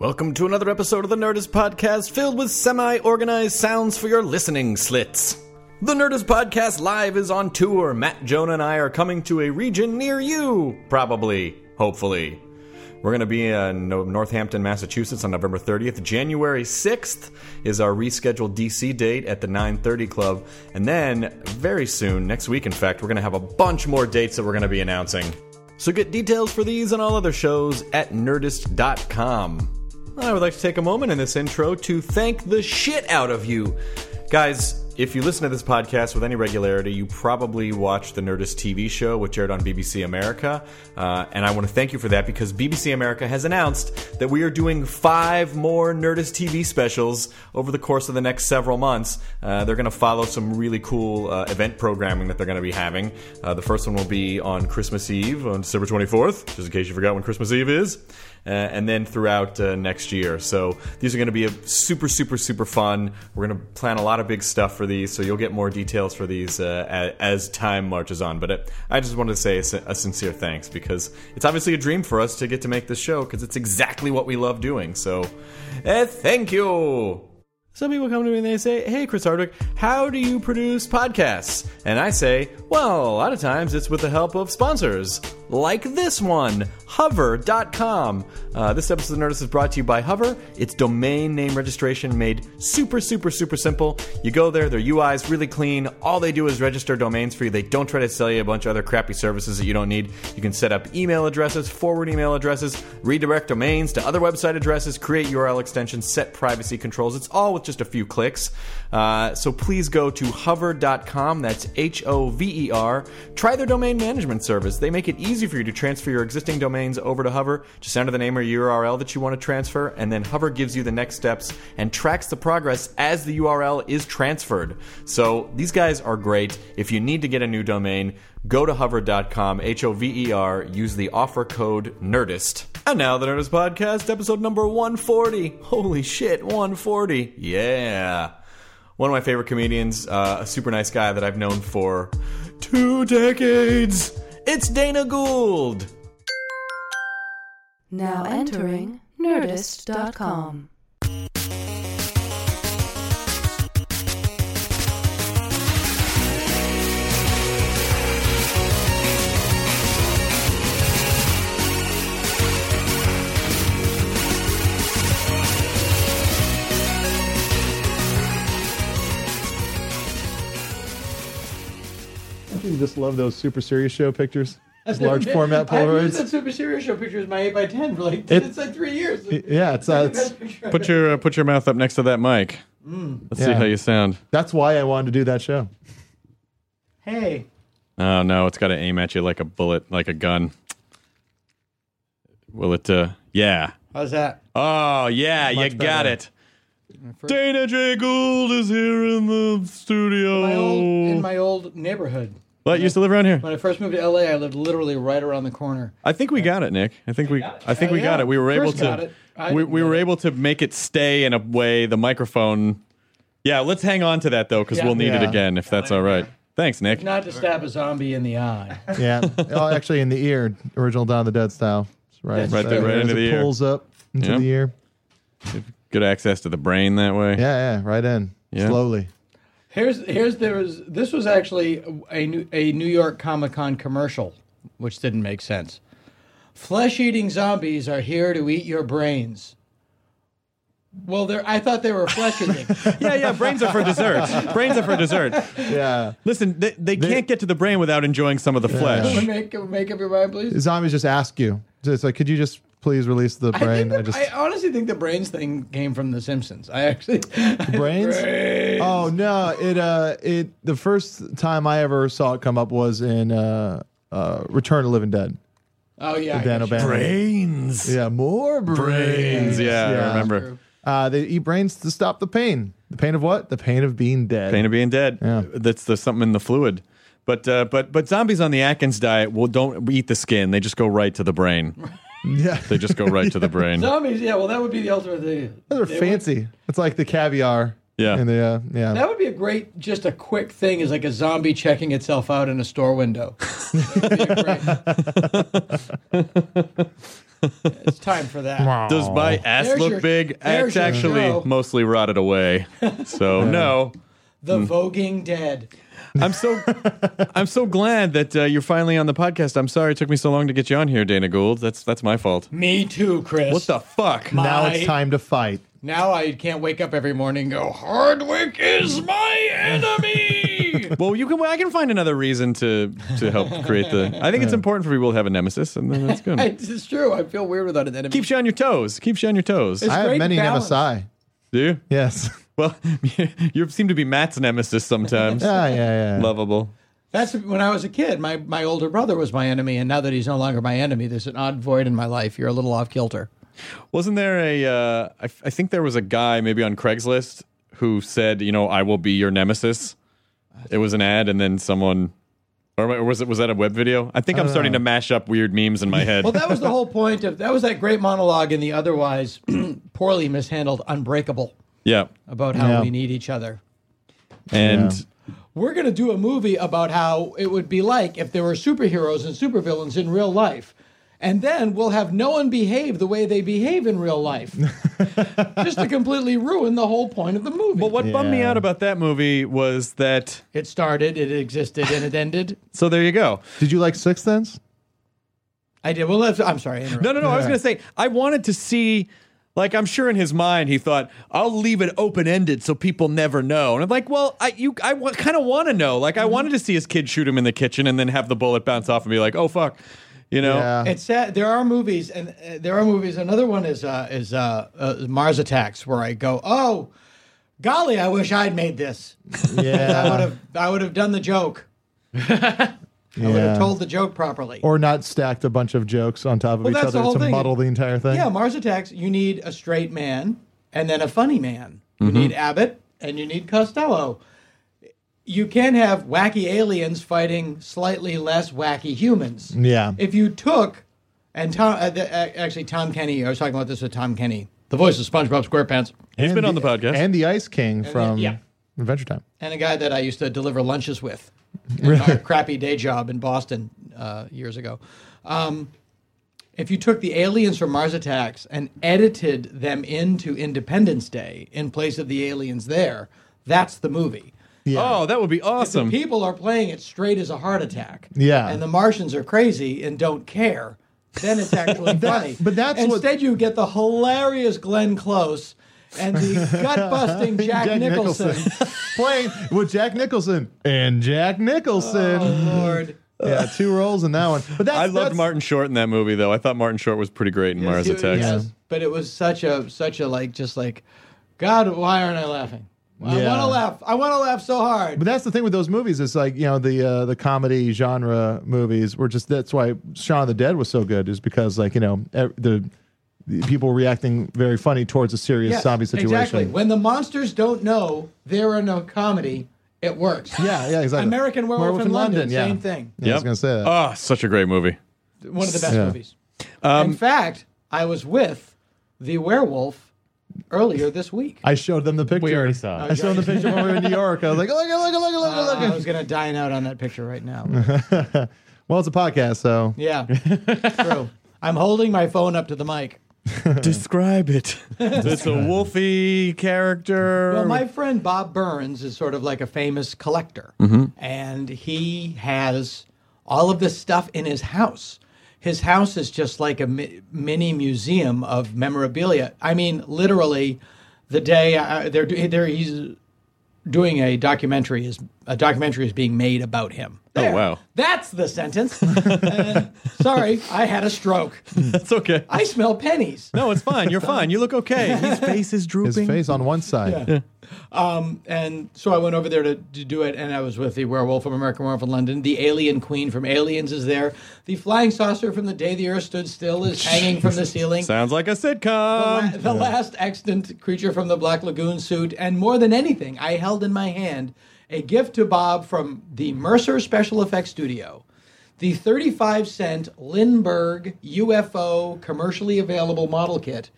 Welcome to another episode of the Nerdist Podcast filled with semi organized sounds for your listening slits. The Nerdist Podcast Live is on tour. Matt, Jonah, and I are coming to a region near you. Probably. Hopefully. We're going to be in Northampton, Massachusetts on November 30th. January 6th is our rescheduled DC date at the 930 Club. And then, very soon, next week, in fact, we're going to have a bunch more dates that we're going to be announcing. So get details for these and all other shows at nerdist.com. I would like to take a moment in this intro to thank the shit out of you. Guys, if you listen to this podcast with any regularity, you probably watch the Nerdist TV show, which aired on BBC America. Uh, and I want to thank you for that because BBC America has announced that we are doing five more Nerdist TV specials over the course of the next several months. Uh, they're going to follow some really cool uh, event programming that they're going to be having. Uh, the first one will be on Christmas Eve on December 24th, just in case you forgot when Christmas Eve is uh, and then throughout uh, next year. So these are going to be a super, super, super fun. We're going to plan a lot of big stuff for these, so you'll get more details for these uh, as, time marches on. But it, I just wanted to say a, a, sincere thanks because it's obviously a dream for us to get to make this show because it's exactly what we love doing. So uh, thank you. Some people come to me and they say, Hey, Chris Hardwick, how do you produce podcasts? And I say, Well, a lot of times it's with the help of sponsors, like this one, Hover.com. Uh, this episode of Nerdist is brought to you by Hover. It's domain name registration made super, super, super simple. You go there, their UI is really clean. All they do is register domains for you. They don't try to sell you a bunch of other crappy services that you don't need. You can set up email addresses, forward email addresses, redirect domains to other website addresses, create URL extensions, set privacy controls. It's all with just a few clicks. Uh, so please go to hover.com. That's H O V E R. Try their domain management service. They make it easy for you to transfer your existing domains over to Hover. Just enter the name or URL that you want to transfer, and then Hover gives you the next steps and tracks the progress as the URL is transferred. So these guys are great. If you need to get a new domain, go to hover.com, H O V E R, use the offer code NERDIST. And now the Nerdist Podcast, episode number 140. Holy shit, 140. Yeah. One of my favorite comedians, uh, a super nice guy that I've known for two decades. It's Dana Gould. Now entering Nerdist.com. just love those super serious show pictures. Those large format Polaroids. I've used that Super Serious Show picture as my 8x10 for like, It- it's like three years. Yeah, it's, uh, it's Put your uh, put your mouth up next to that mic. Mm. Let's see how you sound. that's why I wanted to do that show. Hey, Oh no, it's got to aim at you like a bullet, like a gun. Will it? uh Yeah. how's that? Oh yeah, you Much got better. it. Dana J. Gould is here in the studio. My old, in my old neighborhood. What? You used to live around here? When I first moved to LA, I lived literally right around the corner. I think we got it, Nick. I think we. I think we got it. We were able Chris got to. it. I We, didn't we were it. able to make it stay in a way. The microphone. Yeah, let's hang on to that though, because Yeah. we'll need it Yeah. again if that's all right. Thanks, Nick. Not to stab a zombie in the eye. Yeah. oh, actually, in the ear, original Dawn of the Dead style. It's right, Right there, right as into it the ear. pulls up into Yeah. the ear. Good access to the brain that way. Yeah, yeah, right in. Yeah. Slowly. Here's here's there was this was actually a New, a New York Comic Con commercial, which didn't make sense. Flesh eating zombies are here to eat your brains. Well, they're, I thought they were flesh eating. Yeah, yeah. Brains are for dessert. Brains are for dessert. Yeah. Listen, they, they, can't get to the brain without enjoying some of the flesh. make, make up your mind, please. Zombies just ask you. It's like, could you just please release the I, brain? think I the- just I honestly think the brains thing came from The Simpsons. I actually brains? Oh no! It uh, it the first time I ever saw it come up was in uh, uh, Return of Living Dead. Oh yeah, I Dan O'Bannon. Brains. Yeah, more brains. Yeah, Yeah. I remember. Uh, they eat brains to stop the pain. The pain of what? The pain of being dead. Pain of being dead. Yeah. That's the something in the fluid. But uh, but but zombies on the Atkins diet will don't eat the skin. They just go right to the brain. yeah, They just go right to the brain. Zombies, yeah. Well, that would be the ultimate thing. they're They would- fancy. It's like the caviar. Yeah. And the uh, yeah. That would be a great, just a quick thing, is like a zombie checking itself out in a store window. That'd be great- it's time for that. Does my ass There's look your- big? there's It's your actually show. mostly rotted away. So no. The Hmm. voguing dead. I'm so I'm so glad that uh, you're finally on the podcast. I'm sorry it took me so long to get you on here, Dana Gould. That's that's my fault. Me too, Chris. What the fuck? now it's time to fight. Now I can't wake up every morning and go, Hardwick is my enemy. Well, you can. I can find another reason to to help create the. I think it's important for people to have a nemesis, and then that's good. it's true. I feel weird without an enemy. Keeps you on your toes. Keeps you on your toes. It's I have many balance. nemesi. Do you? Yes. Well, you seem to be Matt's nemesis sometimes. yeah, yeah, yeah. Lovable. That's when I was a kid. My my older brother was my enemy, and now that he's no longer my enemy, there's an odd void in my life. You're a little off kilter. Wasn't there a? Uh, I, I think there was a guy maybe on Craigslist who said, you know, I will be your nemesis. It was an ad, and then someone, or was it was that a web video? I think I'm starting to mash up weird memes in my head. Well, that was the whole point of that was that great monologue in the otherwise poorly mishandled Unbreakable yeah, about how Yeah. we need each other. and We're going to do a movie about how it would be like if there were superheroes and supervillains in real life. And then we'll have no one behave the way they behave in real life. Just to completely ruin the whole point of the movie. But what bummed me Yeah. out about that movie was that. it started, it existed, and it ended. So there you go. Did you like Sixth Sense? I did. Well, let's, I'm sorry. I interrupted. No, no, no. I was going to say I wanted to see. Like I'm sure in his mind he thought I'll leave it open ended so people never know, and I'm like, well, I you I w- kind of want to know. Like I wanted to see his kid shoot him in the kitchen and then have the bullet bounce off and be like, oh fuck, you know. Yeah. It's sad. There are movies, and uh, there are movies. Another one is uh, is uh, uh, Mars Attacks, where I go, oh, golly, I wish I'd made this. Yeah. I Yeah. would have I would have done the joke. I would have told the joke properly. Or not stacked a bunch of jokes on top of Well, each that's the other whole to thing. muddle the entire thing. yeah, Mars Attacks. You need a straight man and then a funny man. You Mm-hmm. need Abbott and you need Costello. You can have wacky aliens fighting slightly less wacky humans. Yeah. if you took and Tom uh, the, uh, actually Tom Kenny, I was talking about this with Tom Kenny, the voice of SpongeBob SquarePants, He's And been on the podcast. And the Ice King from yeah. Adventure Time. and a guy that I used to deliver lunches with in our crappy day job in Boston uh, years ago. Um, if you took the aliens from Mars Attacks and edited them into Independence Day in place of the aliens there, that's the movie. Oh, that would be awesome. People are playing it straight as a heart attack. Yeah. And the Martians are crazy and don't care. Then it's actually funny. but that's what- Instead, you get the hilarious Glenn Close and the gut busting Jack, Nicholson. playing with Jack Nicholson and Jack Nicholson. Oh, Lord. Yeah, two roles in that one. But that's I loved that's- Martin Short in that movie, though. I thought Martin Short was pretty great in Mars Yes, Attacks. yes. But it was such a, such a like, just like, God, why aren't I laughing? I Yeah. want to laugh. I want to laugh so hard. But that's the thing with those movies. It's like you know the uh, the comedy genre movies were just that's why Shaun of the Dead was so good is because like you know the, the people reacting very funny towards a serious Yes, zombie situation. Exactly. When the monsters don't know they're in a comedy, it works. Yeah, yeah, exactly. American Werewolf, in, London, yeah. same thing. Yeah, I was gonna say that. Oh, such a great movie. One of the best Yeah. movies. Um, in fact, I was with the werewolf earlier this week. I showed them the picture. We already saw it. I showed them the picture when we were in New York. I was like, look, look, look, look, Uh, look, I was gonna dine out on that picture right now. well, it's a podcast, so Yeah, true. I'm holding my phone up to the mic. Describe it. it's a wolfy character. Well, my friend Bob Burns is sort of like a famous collector, and he has all of this stuff in his house. His house is just like a mi- mini museum of memorabilia. I mean, literally, the day uh, they're they're he's doing a documentary is a documentary is being made about him. Oh, wow. That's the sentence. Uh, sorry, I had a stroke. That's okay. I smell pennies. No, it's fine. You're fine. You look okay. His face is drooping. His face on one side. And so I went over there to, to do it, and I was with the werewolf from American Werewolf in London. The alien queen from Aliens is there. The flying saucer from The Day the Earth Stood Still is hanging from the ceiling. Sounds like a the, sitcom. la- the last extant creature from the Black Lagoon suit, and more than anything, I held in my hand a gift to Bob from the Mercer Special Effects Studio. The 35 cent Lindberg UFO commercially available model kit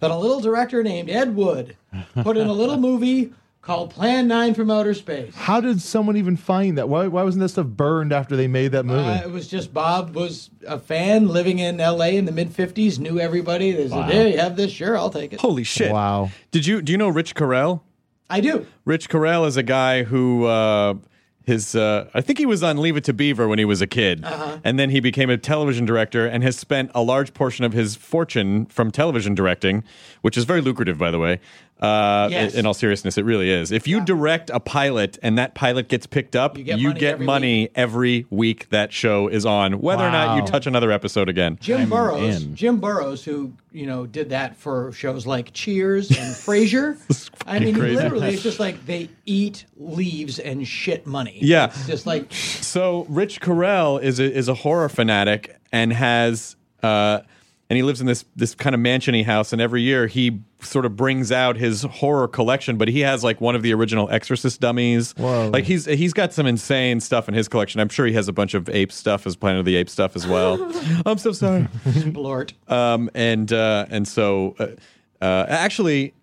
that a little director named Ed Wood put in a little movie called Plan 9 from Outer Space. How did someone even find that? Why, why wasn't this stuff burned after they made that movie? Uh, it was just Bob was a fan living in L.A. in the mid '50s, knew everybody. They said, "Hey, you have this? Sure, I'll take it." Holy shit! Wow. Did you do you know Rich Correll? I do. Rich Correll is a guy who uh, his uh, I think he was on Leave It to Beaver when he was a kid, Uh-huh. and then he became a television director and has spent a large portion of his fortune from television directing, which is very lucrative, by the way. Uh, Yes. in, in all seriousness, it really is. If you direct a pilot and that pilot gets picked up, You get money every money every week that show is on, whether or not you touch another episode again. Jim Burrows, in. Jim Burrows, who you know did that for shows like Cheers and Frasier. I mean, crazy. literally, it's just like they eat leaves and shit money. Yeah. it's just like So Rich Correll is a, is a horror fanatic and has uh, and he lives in this this kind of mansiony house and every year he sort of brings out his horror collection but he has like one of the original exorcist dummies Whoa. like he's he's got some insane stuff in his collection i'm sure he has a bunch of ape stuff as planet of the ape stuff as well i'm so sorry blort. um and uh and so uh, uh actually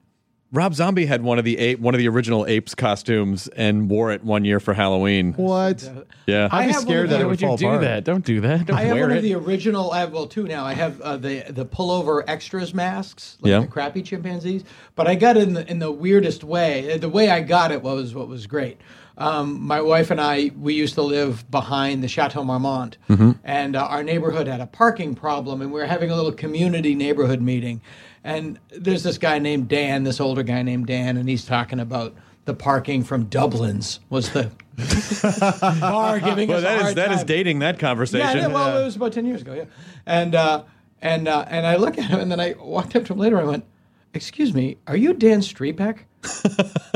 Rob Zombie had one of the ape, one of the original apes costumes and wore it one year for Halloween. What? Yeah, I I'd be scared of that the- it Why would would you fall do apart. that? Don't do that. Don't I have wear one it. of the original. I have well two now. I have uh, the the pullover extras masks, like Yeah. the crappy chimpanzees. But I got it in the in the weirdest way. The way I got it was what was great. Um, my wife and I we used to live behind the Chateau Marmont, and uh, our neighborhood had a parking problem, and we were having a little community neighborhood meeting. And there's this guy named Dan, this older guy named Dan, and he's talking about the parking from Dublin's was the bar giving well, us a that is hard that is time. dating that conversation. Yeah, well, it was about ten years ago. Yeah, and uh, and uh, and I look at him, and then I walked up to him later. I went, "Excuse me, are you Dan Striepeke,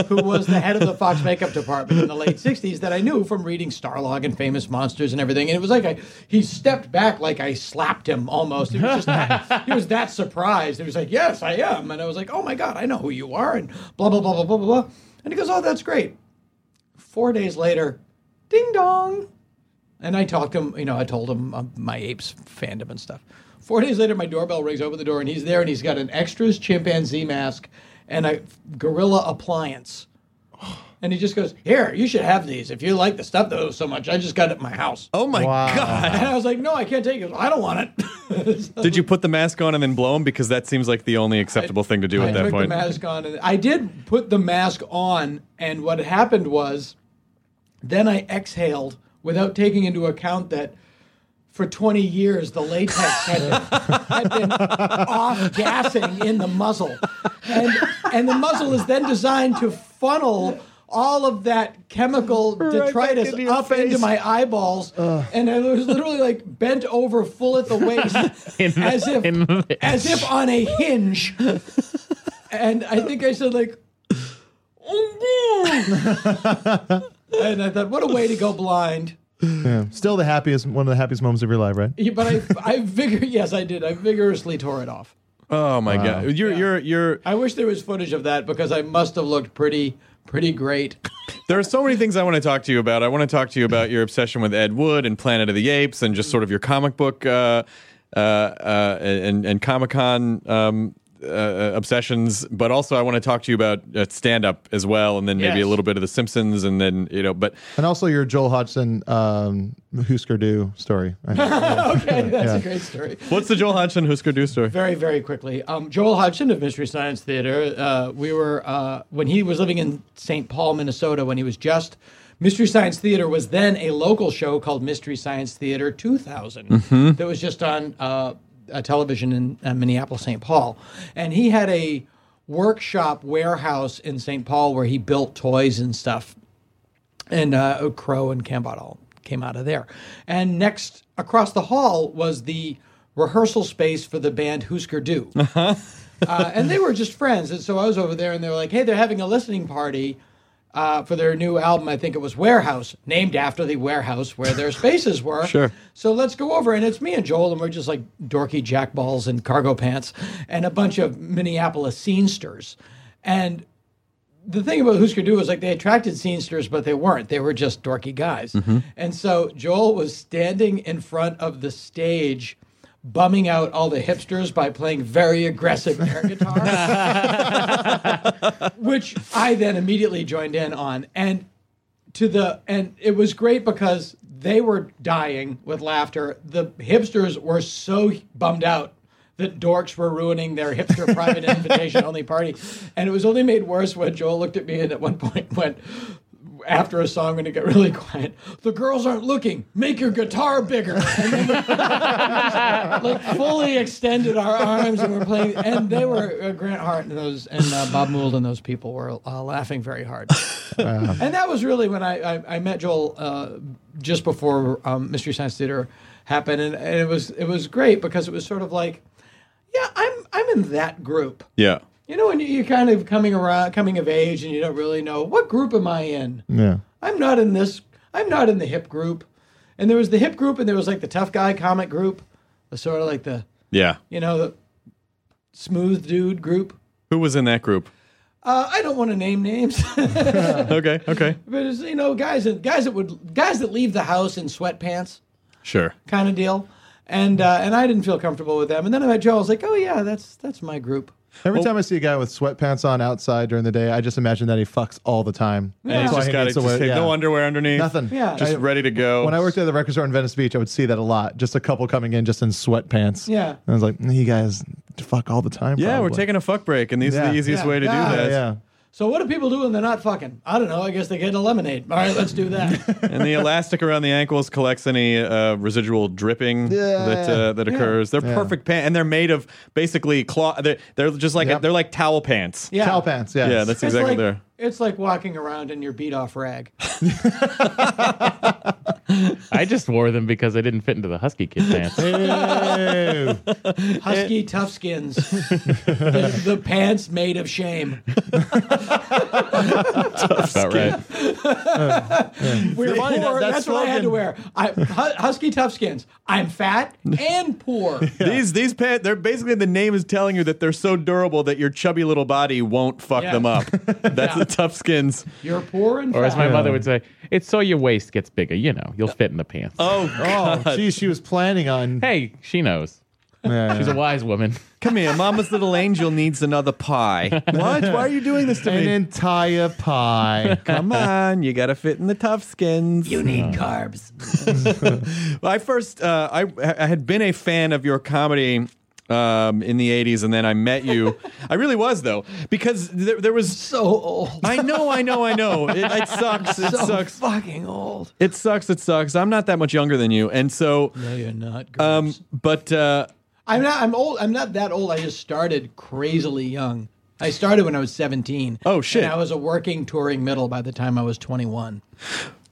who was the head of the Fox makeup department in the late '60s that I knew from reading Starlog and Famous Monsters and everything?" And it was like I, he stepped back like I slapped him almost. It was just that, he was that surprised. He was like, "Yes, I am," and I was like, "Oh my God, I know who you are," and blah blah blah blah blah blah. And he goes, "Oh, that's great." Four days later, ding dong. And I talked to him, you know, I told him uh, my apes fandom and stuff. Four days later, my doorbell rings, open the door, and he's there, and he's got an extras chimpanzee mask and a gorilla appliance. And he just goes, Here, you should have these. If you like the stuff though so much, I just got it in my house. oh my Wow. god! And I was like, No, I can't take it. I don't want it. Did you put the mask on and then blow him? Because that seems like the only acceptable thing to do I at that took point. the mask on, and I did put the mask on, and what happened was, then I exhaled without taking into account that for 20 years the latex had been, had been off gassing in the muzzle, and and the muzzle is then designed to funnel. All of that chemical detritus into up into my eyeballs, and I was literally like bent over, full at the waist, as if as if on a hinge. and I think I said like, and I thought, what a way to go blind. Yeah. Still the happiest, one of the happiest moments of your life, right? Yeah, But I, I vigor, yes, I did. I vigorously tore it off. Oh my god! You're you're you're. I wish there was footage of that because I must have looked pretty, pretty great. There are so many things I want to talk to you about. I want to talk to you about your obsession with Ed Wood and Planet of the Apes, and just sort of your comic book uh, uh, uh, and and Comic Con um, uh, obsessions. But also, I want to talk to you about uh, stand up as well, and then maybe Yes. a little bit of The Simpsons, and then you know. But And also your Joel Hodgson um, Husker Du story. okay, that's a great story. what's the Joel Hodgson Husker Du story? Very, very quickly. Um, Joel Hodgson of Mystery Science Theater. Uh, we were uh, when he was living in St. Paul, Minnesota. When he was just Mystery Science Theater was then a local show called Mystery Science Theater 2000 that was just on uh, a television in uh, Minneapolis, St. Paul, and he had a workshop warehouse in St. Paul where he built toys and stuff. And uh, Crow and Cambot all came out of there. And next, across the hall, was the rehearsal space for the band Husker Du. Uh, and they were just friends. And so I was over there and they were like, hey, they're having a listening party uh, for their new album. I think it was Warehouse, named after the warehouse where their spaces were. Sure. So let's go over. And it's me and Joel, and we're just like dorky jackballs in cargo pants and a bunch of Minneapolis scenesters. And the thing about Husker Du was like they attracted scenesters, but they weren't. They were just dorky guys. And so Joel was standing in front of the stage, bumming out all the hipsters by playing very aggressive air guitar, which I then immediately joined in on. And to the and it was great because they were dying with laughter. The hipsters were so bummed out that dorks were ruining their hipster private invitation only party. And it was only made worse when Joel looked at me and at one point went after a song when it got really quiet, the girls aren't looking. Make your guitar bigger. And then we, like fully extended our arms and we're playing. And they were uh, Grant Hart and those and uh, Bob Mould and those people were uh, laughing very hard. And that was really when I I, I met Joel uh, just before um, Mystery Science Theater happened, and, and it was it was great because it was sort of like, yeah, I'm I'm in that group. Yeah. You know, when you're kind of coming around, coming of age, and you don't really know what group am I in. Yeah. I'm not in this. I'm not in the hip group. And there was the hip group, and there was like the tough guy comic group, the sort of like the Yeah. you know the smooth dude group. Who was in that group? Uh, I don't want to name names, Okay. Okay. but it's you know guys that guys that would guys that leave the house in sweatpants Sure. kind of deal. And uh, and I didn't feel comfortable with them. And then I met Joe. I was like, oh yeah, that's that's my group. Every time I see a guy with sweatpants on outside during the day, I just imagine that he fucks all the time. And That's he's why just he got needs it. to wear- yeah. no underwear underneath. Nothing. Yeah. Just I- ready to go. When I worked at the record store in Venice Beach, I would see that a lot. Just a couple coming in just in sweatpants. Yeah. And I was like, you guys fuck all the time. yeah, we're taking a fuck break, and these are the easiest Yeah. way to do Yeah. that. Yeah. So what do people do when they're not fucking? I don't know. I guess they get a lemonade. All right, let's do that. And the elastic around the ankles collects any uh, residual dripping Yeah. that uh, that occurs. They're Yeah. perfect pants, and they're made of basically cloth. They're, they're just like Yep. they're like towel pants. Yeah. Towel pants. Yeah. Yeah, that's It's exactly like, there. It's like walking around in your beat off rag. I just wore them because I didn't fit into the Husky Kid pants. Ew. Husky tough skins. the, the pants made of shame. About right. We're funny, that- poor. that That's what I had to slogan- wear. I, hu- husky tough skins. I'm fat and poor. These these pants, they're basically the name is telling you that they're so durable that your chubby little body won't fuck Yeah. them up. That's Yeah. The tough skins. You're poor and Or as fat. my mother would say, it's so your waist gets bigger. You know, you'll fit in the pants. Oh, Oh, geez, she was planning on. Hey, she knows. Yeah. She's a wise woman. come here, Mama's little angel needs another pie. what? Why are you doing this to me? an me? entire pie. Come on, you got to fit in the tough skins. You need carbs. Well, I first, uh, I, I had been a fan of your comedy um, in the 80s, and then I met you. I really was, though, because there, there was. So old. I know, I know, I know. It, it sucks. It so sucks. fucking old. It sucks. It sucks. I'm not that much younger than you. And so, No, you're not. um, but uh, I'm not. I'm old. I'm not that old. I just started crazily young. I started when I was 17. Oh, shit. And I was a working touring middle by the time I was 21.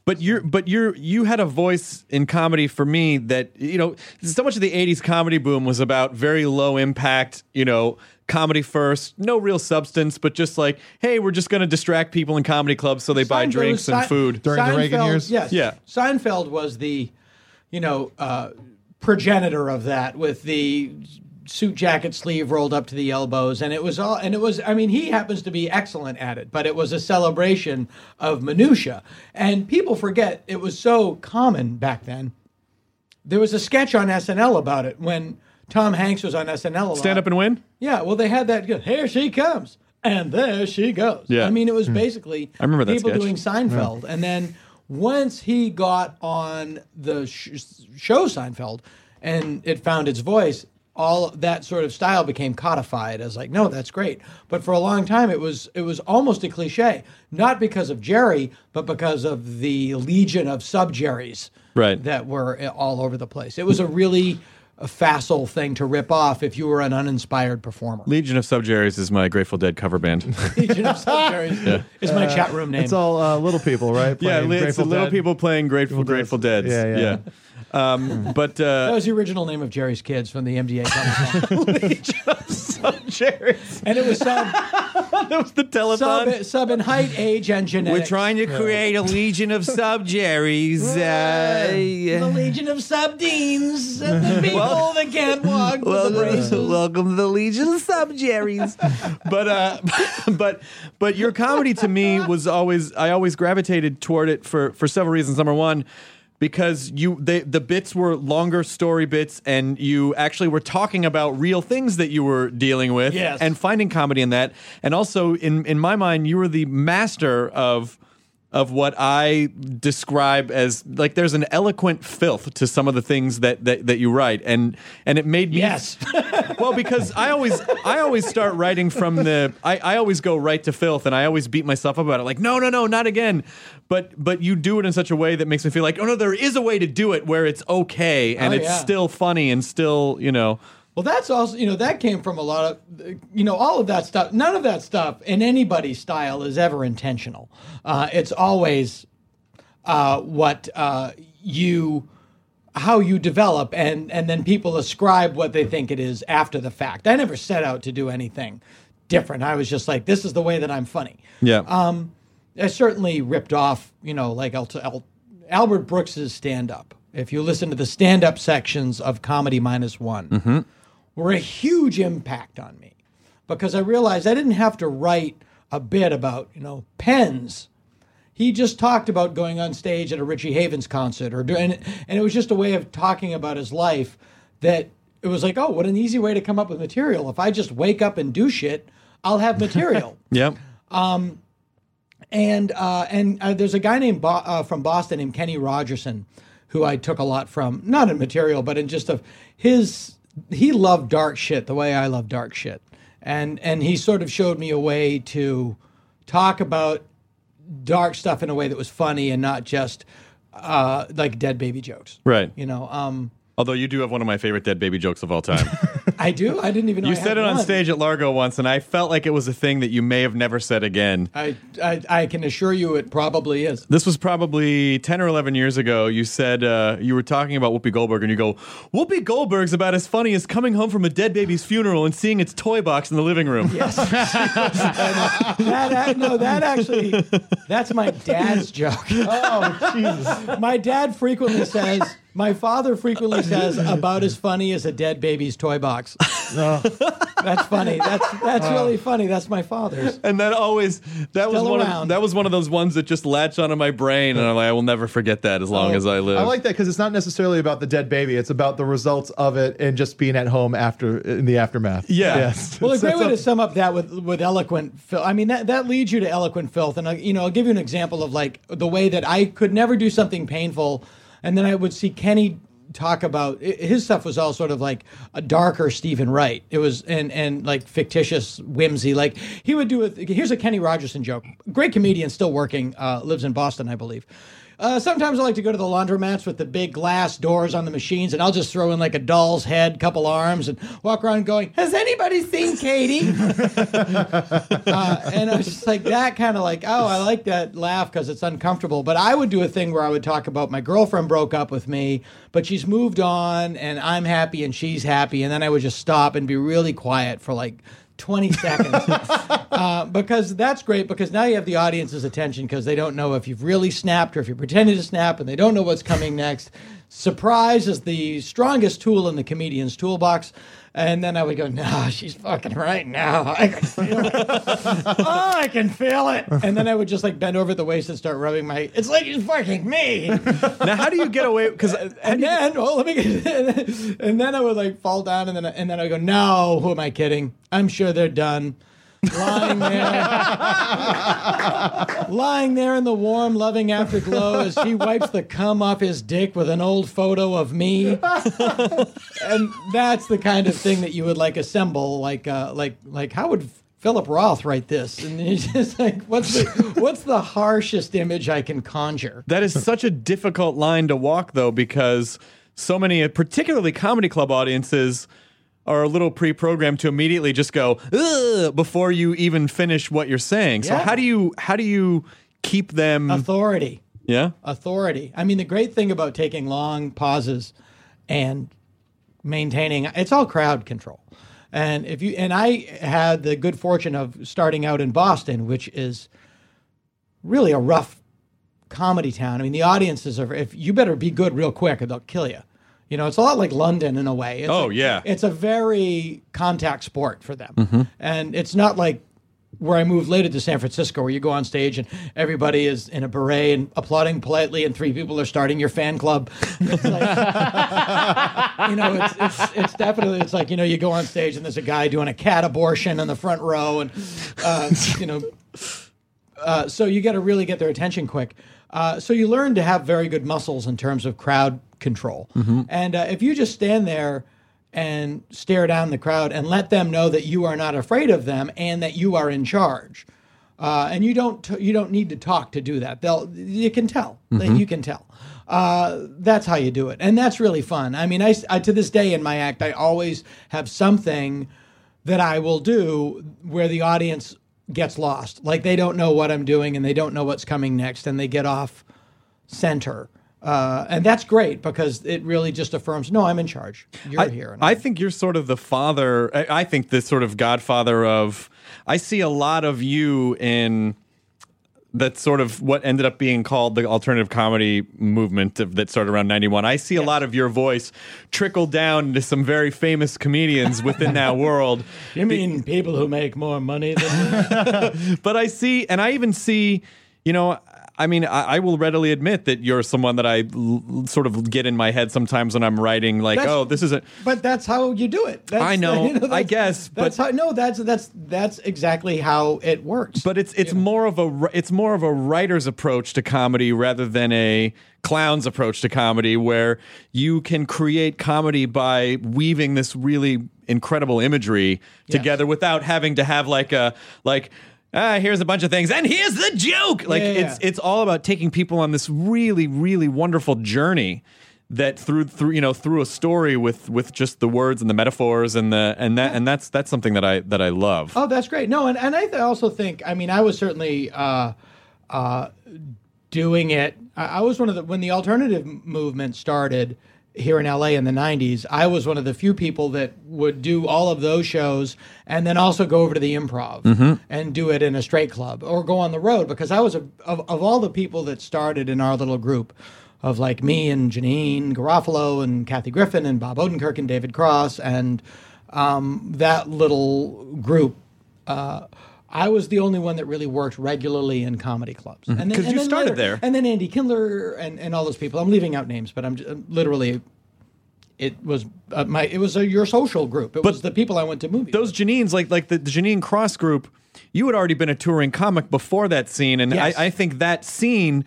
But you're, but you're, you had a voice in comedy for me that you know. So much of the '80s comedy boom was about very low impact, you know, comedy first, no real substance, but just like, hey, we're just going to distract people in comedy clubs so they buy Seinfeld- drinks and food. During the Reagan years? Yes. Yeah. Seinfeld was the, you know, uh, progenitor of that with the suit jacket sleeve rolled up to the elbows and it was all and it was i mean he happens to be excellent at it but it was a celebration of minutia and people forget it was so common back then there was a sketch on snl about it when tom hanks was on snl a lot. Stand up and win. Yeah, well, they had that. Good, here she comes, and there she goes. Yeah. I mean, it was hmm. basically I remember that people sketch. doing Seinfeld, and then once he got on the sh- show Seinfeld, and it found its voice, all that sort of style became codified as like, no, that's great. But for a long time, it was it was almost a cliche, not because of Jerry, but because of the legion of sub Jerrys Right. that were all over the place. It was a really a facile thing to rip off if you were an uninspired performer. Legion of Sub Subjerries is my Grateful Dead cover band. Legion of Subterranean is my chat room name. It's all uh, little people, right? yeah, Playing it's the Grateful little Dead. people playing Grateful Grateful Deads. Yeah, yeah. Um, but that uh, was the original name of Jerry's Kids from the MDA comic song. Subjerries. and it was sub, that was the telethon. sub, sub in height, age, and genetics. We're trying to create a legion of sub Subjerries. the Legion of Subdeans and the people that can't walk with the braces. welcome to the Legion of Subjerries. but uh, but but your comedy to me was always I always gravitated toward it for for several reasons. Number one. Because you, they, the bits were longer story bits, and you actually were talking about real things that you were dealing with, Yes. and finding comedy in that. And also, in in my mind, you were the master of of what I describe as like there's an eloquent filth to some of the things that that, that you write and and it made me Yes. well because I always I always start writing from the I, I always go right to filth and I always beat myself up about it like no no no not again but but you do it in such a way that makes me feel like oh no there is a way to do it where it's okay and Oh, it's yeah. still funny and still you know Well, that's also, you know, that came from a lot of, you know, all of that stuff. None of that stuff in anybody's style is ever intentional. Uh, it's always uh, what uh, you, how you develop, and and then people ascribe what they think it is after the fact. I never set out to do anything different. I was just like, this is the way that I'm funny. yeah Um, I certainly ripped off, you know, like Al- Albert Brooks's stand up. If you listen to the stand up sections of Comedy Minus One, were a huge impact on me because I realized I didn't have to write a bit about, you know, pens. He just talked about going on stage at a Richie Havens concert or doing, and it was just a way of talking about his life that it was like, oh, what an easy way to come up with material. If I just wake up and do shit, I'll have material. yeah and uh, and uh, there's a guy named Bo- uh, from Boston named Kenny Rogerson, who I took a lot from, not in material, but in just of his. He loved dark shit the way I love dark shit, and and he sort of showed me a way to talk about dark stuff in a way that was funny and not just uh, like dead baby jokes. right. You know, um, although you do have one of my favorite dead baby jokes of all time I do. I didn't even know You I said had it on one. stage at Largo once, and I felt like it was a thing that you may have never said again. I, I I can assure you, it probably is. This was probably 10 or 11 years ago. You said uh, you were talking about Whoopi Goldberg, and you go, Whoopi Goldberg's about as funny as coming home from a dead baby's funeral and seeing its toy box in the living room. Yes. that, that- no, that actually, that's my dad's joke. Oh, Jesus. My dad frequently says, my father frequently says, about as funny as a dead baby's toy box. That's funny. That's that's oh. really funny. That's my father's. And that always that was Still one around. of, that was one of those ones that just latched onto my brain, and I'm like, I will never forget that as long Oh, as I live. I like that because it's not necessarily about the dead baby. It's about the results of it and just being at home after in the aftermath. Yeah. Yes. Well, a great way to sum up that with with eloquent filth. I mean, that that leads you to eloquent filth, and I, you know, I'll give you an example of like the way that I could never do something painful, and then I would see Kenny talk about his stuff was all sort of like a darker Stephen Wright. It was and and like fictitious whimsy. Like he would do a here's a Kenny Rogerson joke. Great comedian, still working, uh, lives in Boston, I believe. Uh, sometimes I like to go to the laundromats with the big glass doors on the machines, and I'll just throw in like a doll's head, couple arms, and walk around going, "Has anybody seen Katie?" uh, and I was just like that kind of like, oh, I like that laugh because it's uncomfortable. But I would do a thing where I would talk about my girlfriend broke up with me, but she's moved on, and I'm happy and she's happy, and then I would just stop and be really quiet for like 20 seconds. uh, because that's great because now you have the audience's attention because they don't know if you've really snapped or if you're pretending to snap and they don't know what's coming next. Surprise is the strongest tool in the comedian's toolbox. And then I would go, no, she's fucking right now. I can feel it. oh, I can feel it. And then I would just like bend over the waist and start rubbing my. It's like she's fucking me. now, how do you get away? Because uh, and then, oh, let me get. and then I would like fall down, and then and then I go, no, who am I kidding? I'm sure they're done. Lying there, lying there in the warm, loving afterglow as he wipes the cum off his dick with an old photo of me, and that's the kind of thing that you would like assemble, like, uh, like, like how would Philip Roth write this? And he's just like, what's the what's the harshest image I can conjure? That is such a difficult line to walk, though, because so many, particularly comedy club audiences, are a little pre-programmed to immediately just go before you even finish what you're saying. So Yeah. how do you how do you keep them? Authority. yeah. authority. I mean, the great thing about taking long pauses and maintaining it's all crowd control. And if you and I had the good fortune of starting out in Boston, which is really a rough comedy town. I mean, the audiences are if you better be good real quick or they'll kill you. You know, it's a lot like London in a way. It's Oh, a- yeah. it's a very contact sport for them, and it's not like where I moved later to San Francisco, where you go on stage and everybody is in a beret and applauding politely, and three people are starting your fan club. It's like, you know, it's, it's it's definitely it's like you know you go on stage and there's a guy doing a cat abortion in the front row, and uh, you know, uh, so you got to really get their attention quick. Uh, so you learn to have very good muscles in terms of crowd control. And uh, if you just stand there and stare down the crowd and let them know that you are not afraid of them and that you are in charge, uh, and you don't t- you don't need to talk to do that. They'll you can tell you can tell. Uh, that's how you do it, and that's really fun. I mean, I to this day in my act, I always have something that I will do where the audience gets lost. Like they don't know what I'm doing and they don't know what's coming next and they get off center. Uh, and that's great because it really just affirms, no, I'm in charge. You're I, here. I think you're sort of the father. I, I think the sort of godfather of. I see a lot of you in. That's sort of what ended up being called the alternative comedy movement of, that started around 91. I see a lot of your voice trickle down to some very famous comedians within that world. you mean people who make more money than but I see, and I even see, you know, I mean, I, I will readily admit that you're someone that I l- sort of get in my head sometimes when I'm writing, like, That's- oh, this isn't. but that's how you do it. That's, I know, I that's- guess, That's but- how, no, that's, that's, that's exactly how it works. But it's it's more of a it's more of a writer's approach to comedy rather than a clown's approach to comedy, where you can create comedy by weaving this really incredible imagery together without having to have like a like. Ah, here's a bunch of things, and here's the joke. Like Yeah, yeah, it's yeah. it's all about taking people on this really, really wonderful journey that through through you know through a story with with just the words and the metaphors and the and that and that's that's something that I that I love. Oh, that's great. No, and, and I th- also think, I mean, I was certainly uh, uh, doing it. I, I was one of the, when the alternative movement started here in LA in the 90s, I was one of the few people that would do all of those shows and then also go over to the improv and do it in a straight club or go on the road because I was, a, of, of all the people that started in our little group, of like me and Janeane Garofalo and Kathy Griffin and Bob Odenkirk and David Cross and um, that little group. Uh, I was the only one that really worked regularly in comedy clubs. And then- and you then started later- there. And then Andy Kindler and, and all those people. I'm leaving out names, but I'm j- literally. It was uh, my. It was a your social group. It was the people I went to movies. those Janeanes, like like the, the Janeane Cross group, you had already been a touring comic before that scene, and Yes. I, I think that scene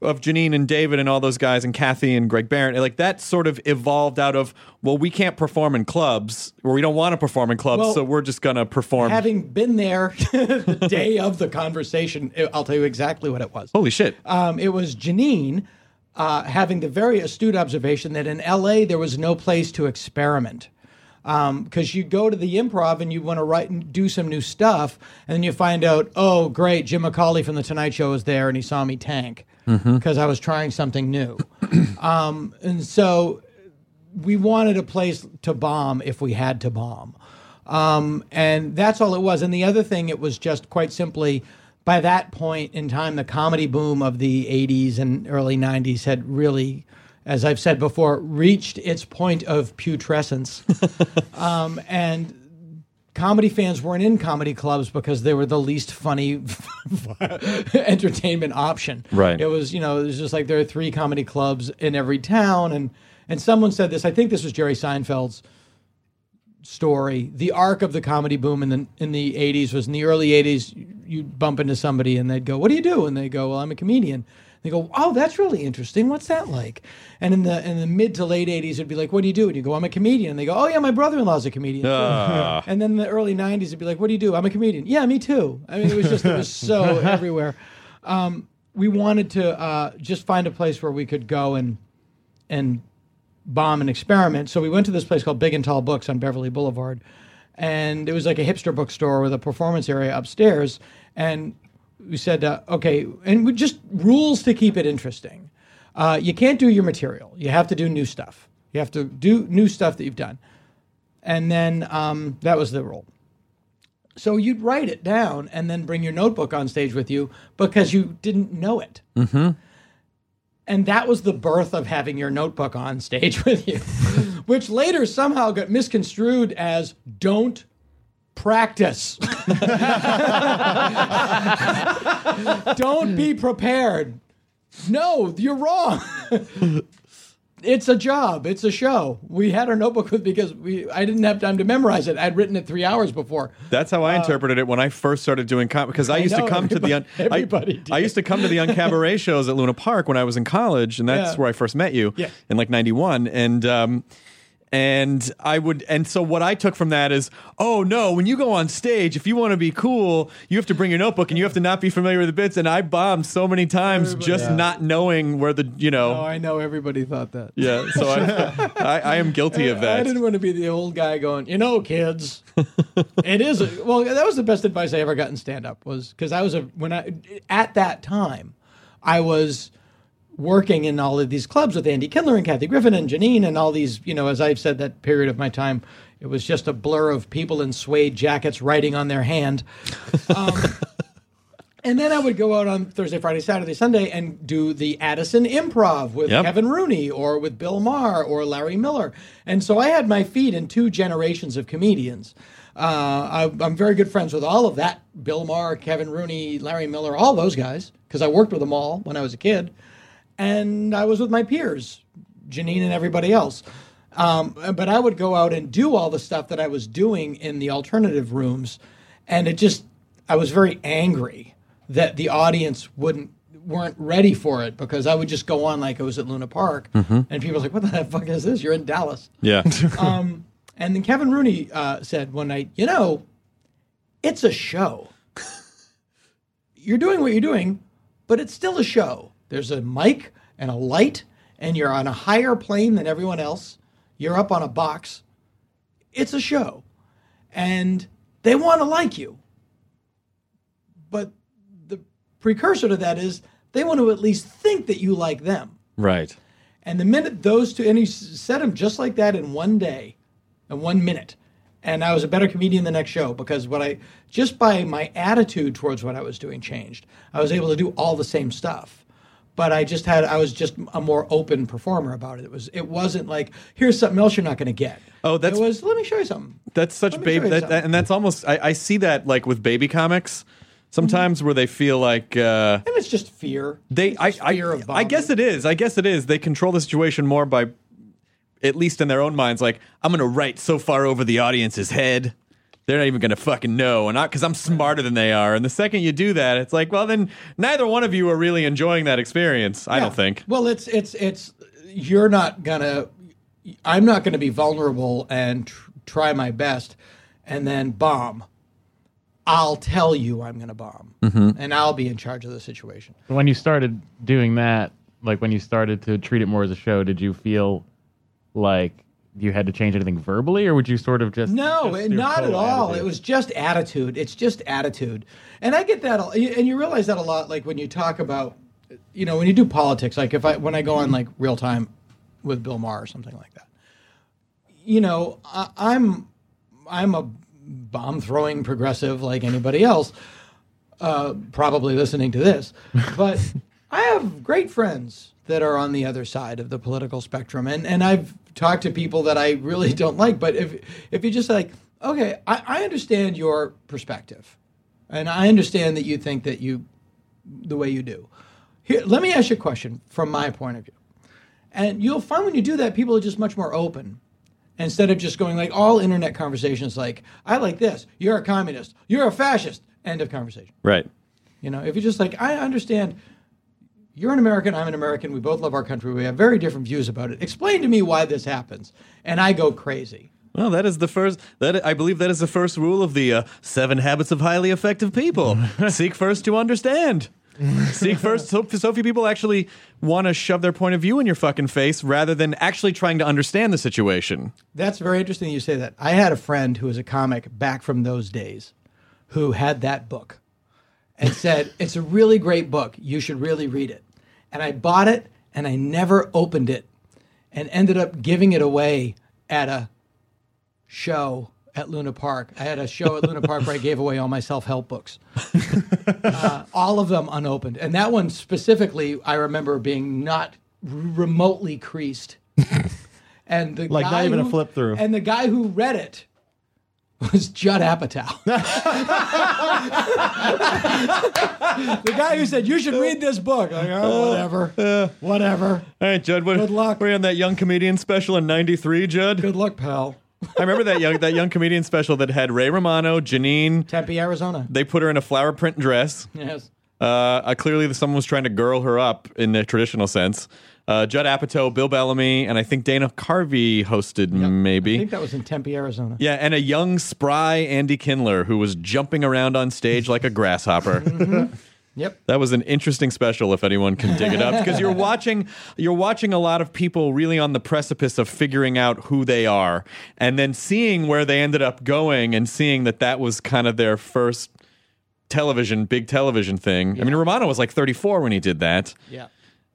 of Janeane and David and all those guys and Kathy and Greg Barrett, like that sort of evolved out of well, we can't perform in clubs, or we don't want to perform in clubs, Well, so we're just gonna perform. Having been there the day of the conversation, I'll tell you exactly what it was. Holy shit! Um, it was Janeane uh, having the very astute observation that in LA there was no place to experiment. Because you go to the improv and you want to write and do some new stuff, and then you find out, oh, great, Jim McCawley from The Tonight Show is there and he saw me tank because I was trying something new. um, and so we wanted a place to bomb if we had to bomb. Um, and that's all it was. And the other thing, it was just quite simply by that point in time, the comedy boom of the 80s and early 90s had really, as I've said before, reached its point of putrescence. um, and comedy fans weren't in comedy clubs because they were the least funny entertainment option. Right. It was, you know, it was just like there are three comedy clubs in every town. And, and someone said this, I think this was Jerry Seinfeld's story. The arc of the comedy boom in the in the 80s was in the early 80s you'd bump into somebody and they'd go, "What do you do?" and they go, "Well, I'm a comedian." They go, "Oh, that's really interesting. What's that like?" And in the in the mid to late 80s it'd be like, "What do you do?" and you go, "I'm a comedian." And they go, "Oh, yeah, my brother-in-law's a comedian." too." Ah. and then in the early 90s it'd be like, "What do you do?" "I'm a comedian." "Yeah, me too." I mean, it was just it was so everywhere. Um, we wanted to uh, just find a place where we could go and and bomb an experiment. So we went to this place called Big and Tall Books on Beverly Boulevard, and it was like a hipster bookstore with a performance area upstairs. And we said, uh, okay, and we just rules to keep it interesting. Uh, you can't do your material. You have to do new stuff. You have to do new stuff that you've done. And then um, that was the rule. So you'd write it down and then bring your notebook on stage with you because you didn't know it. Mm-hmm. And that was the birth of having your notebook on stage with you, which later somehow got misconstrued as don't practice. don't be prepared. No, you're wrong. it's a job. It's a show. We had our notebook with because we I didn't have time to memorize it. I'd written it three hours before. That's how I interpreted it when I first started doing comedy. Because I, Uh, I used know, to come to the un- everybody- I- I, used to come to the uncabaret shows at Luna Park when I was in college, and that's Yeah. where I first met you Yeah. in like '91. And um, and I would and so what I took from that is, oh no, when you go on stage, if you want to be cool, you have to bring your notebook and you have to not be familiar with the bits. And I bombed so many times just Yeah. not knowing where the you know. Oh, I know everybody thought that. yeah, so I, I, I am guilty of that I didn't want to be the old guy going, you know, kids. it is a, well. That was the best advice I ever got in stand up was because I was a when I at that time, I was working in all of these clubs with Andy Kindler and Kathy Griffin and Janeane and all these. You know, as I've said, that period of my time, it was just a blur of people in suede jackets writing on their hand. Um, And then I would go out on Thursday, Friday, Saturday, Sunday and do the Addison Improv with Yep. Kevin Rooney or with Bill Maher or Larry Miller. And so I had my feet in two generations of comedians. Uh, I, I'm very good friends with all of that Bill Maher, Kevin Rooney, Larry Miller, all those guys, because I worked with them all when I was a kid. And I was with my peers, Janeane and everybody else. Um, but I would go out and do all the stuff that I was doing in the alternative rooms. And it just, I was very angry that the audience wouldn't weren't ready for it because I would just go on like I was at Luna Park, and people were like, "What the fuck is this? You're in Dallas." yeah. Um, and then Kevin Rooney uh, said one night, "You know, it's a show. you're doing what you're doing, but it's still a show. There's a mic and a light, and you're on a higher plane than everyone else. You're up on a box. It's a show, and they want to like you. But the precursor to that is they want to at least think that you like them." right. And the minute those two, and he said them just like that in one day, in one minute. And I was a better comedian the next show because what I, just by my attitude towards what I was doing changed. I was able to do all the same stuff. But I just had, I was just a more open performer about it. It was, it wasn't like, here's something else you're not going to get. Oh, that's- It was, let me show you something. That's such baby, that, that- and that's almost. I, I see that like with baby comics sometimes where they feel like uh, And it's just fear. they. I, I, fear of I guess it is. I guess it is. They control the situation more by, at least in their own minds, like I'm going to write so far over the audience's head. They're not even going to fucking know, and not because I'm smarter than they are. And the second you do that, it's like, well, then neither one of you are really enjoying that experience. I Yeah. don't think. Well, it's it's it's you're not gonna. I'm not going to be vulnerable and tr- try my best, and then bomb. I'll tell you I'm going to bomb, mm-hmm. and I'll be in charge of the situation. When you started doing that, like when you started to treat it more as a show, did you feel like you had to change anything verbally, or would you sort of just No, just not at all. attitude? It was just attitude. It's just attitude, and I get that, and you realize that a lot. Like when you talk about, you know, when you do politics. Like if I when I go on like real time with Bill Maher or something like that. You know, I, I'm I'm a bomb throwing progressive like anybody else, uh, probably listening to this, but I have great friends that are on the other side of the political spectrum, and and I've talked to people that I really don't like. But if if you just like, okay, I, I understand your perspective, and I understand that you think that you the way you do. Here, let me ask you a question from my point of view. And you'll find when you do that, people are just much more open. Instead of just going like all internet conversations, like, I like this, you're a communist, you're a fascist, end of conversation. Right. You know, if you're just like, I understand you're an American, I'm an American, we both love our country, we have very different views about it. Explain to me why this happens. And I go crazy. Well, that is the first. That I believe that is the first rule of the uh, Seven Habits of Highly Effective People. Seek first to understand. Seek first. So, so few people actually want to shove their point of view in your fucking face rather than actually trying to understand the situation. That's very interesting you say that. I had a friend who was a comic back from those days who had that book and said, It's a really great book. You should really read it. And I bought it and I never opened it and ended up giving it away at a show at Luna Park. I had a show at Luna Park where I gave away all my self help books, uh, all of them unopened. And that one specifically, I remember being not r- remotely creased. And the Like, not guy even a flip through. And the guy who read it was Judd Apatow. the guy who said you should read this book. Like, oh, uh, whatever, uh, whatever. All right, Judd. What, Good luck. Were you on that young comedian special in '93, Judd? Good luck, pal. I remember that young that young comedian special that had Ray Romano, Janeane. Tempe, Arizona. They put her in a flower print dress. Yes. Uh, uh, clearly, someone was trying to girl her up in the traditional sense. Uh, Judd Apatow, Bill Bellamy, and I think Dana Carvey hosted, maybe. I think that was in Tempe, Arizona. Yeah, and a young, spry Andy Kindler who was jumping around on stage like a grasshopper. Yep. That was an interesting special if anyone can dig it up because you're watching you're watching a lot of people really on the precipice of figuring out who they are and then seeing where they ended up going and seeing that that was kind of their first television big television thing. I mean Romano was like 34 when he did that. Yeah.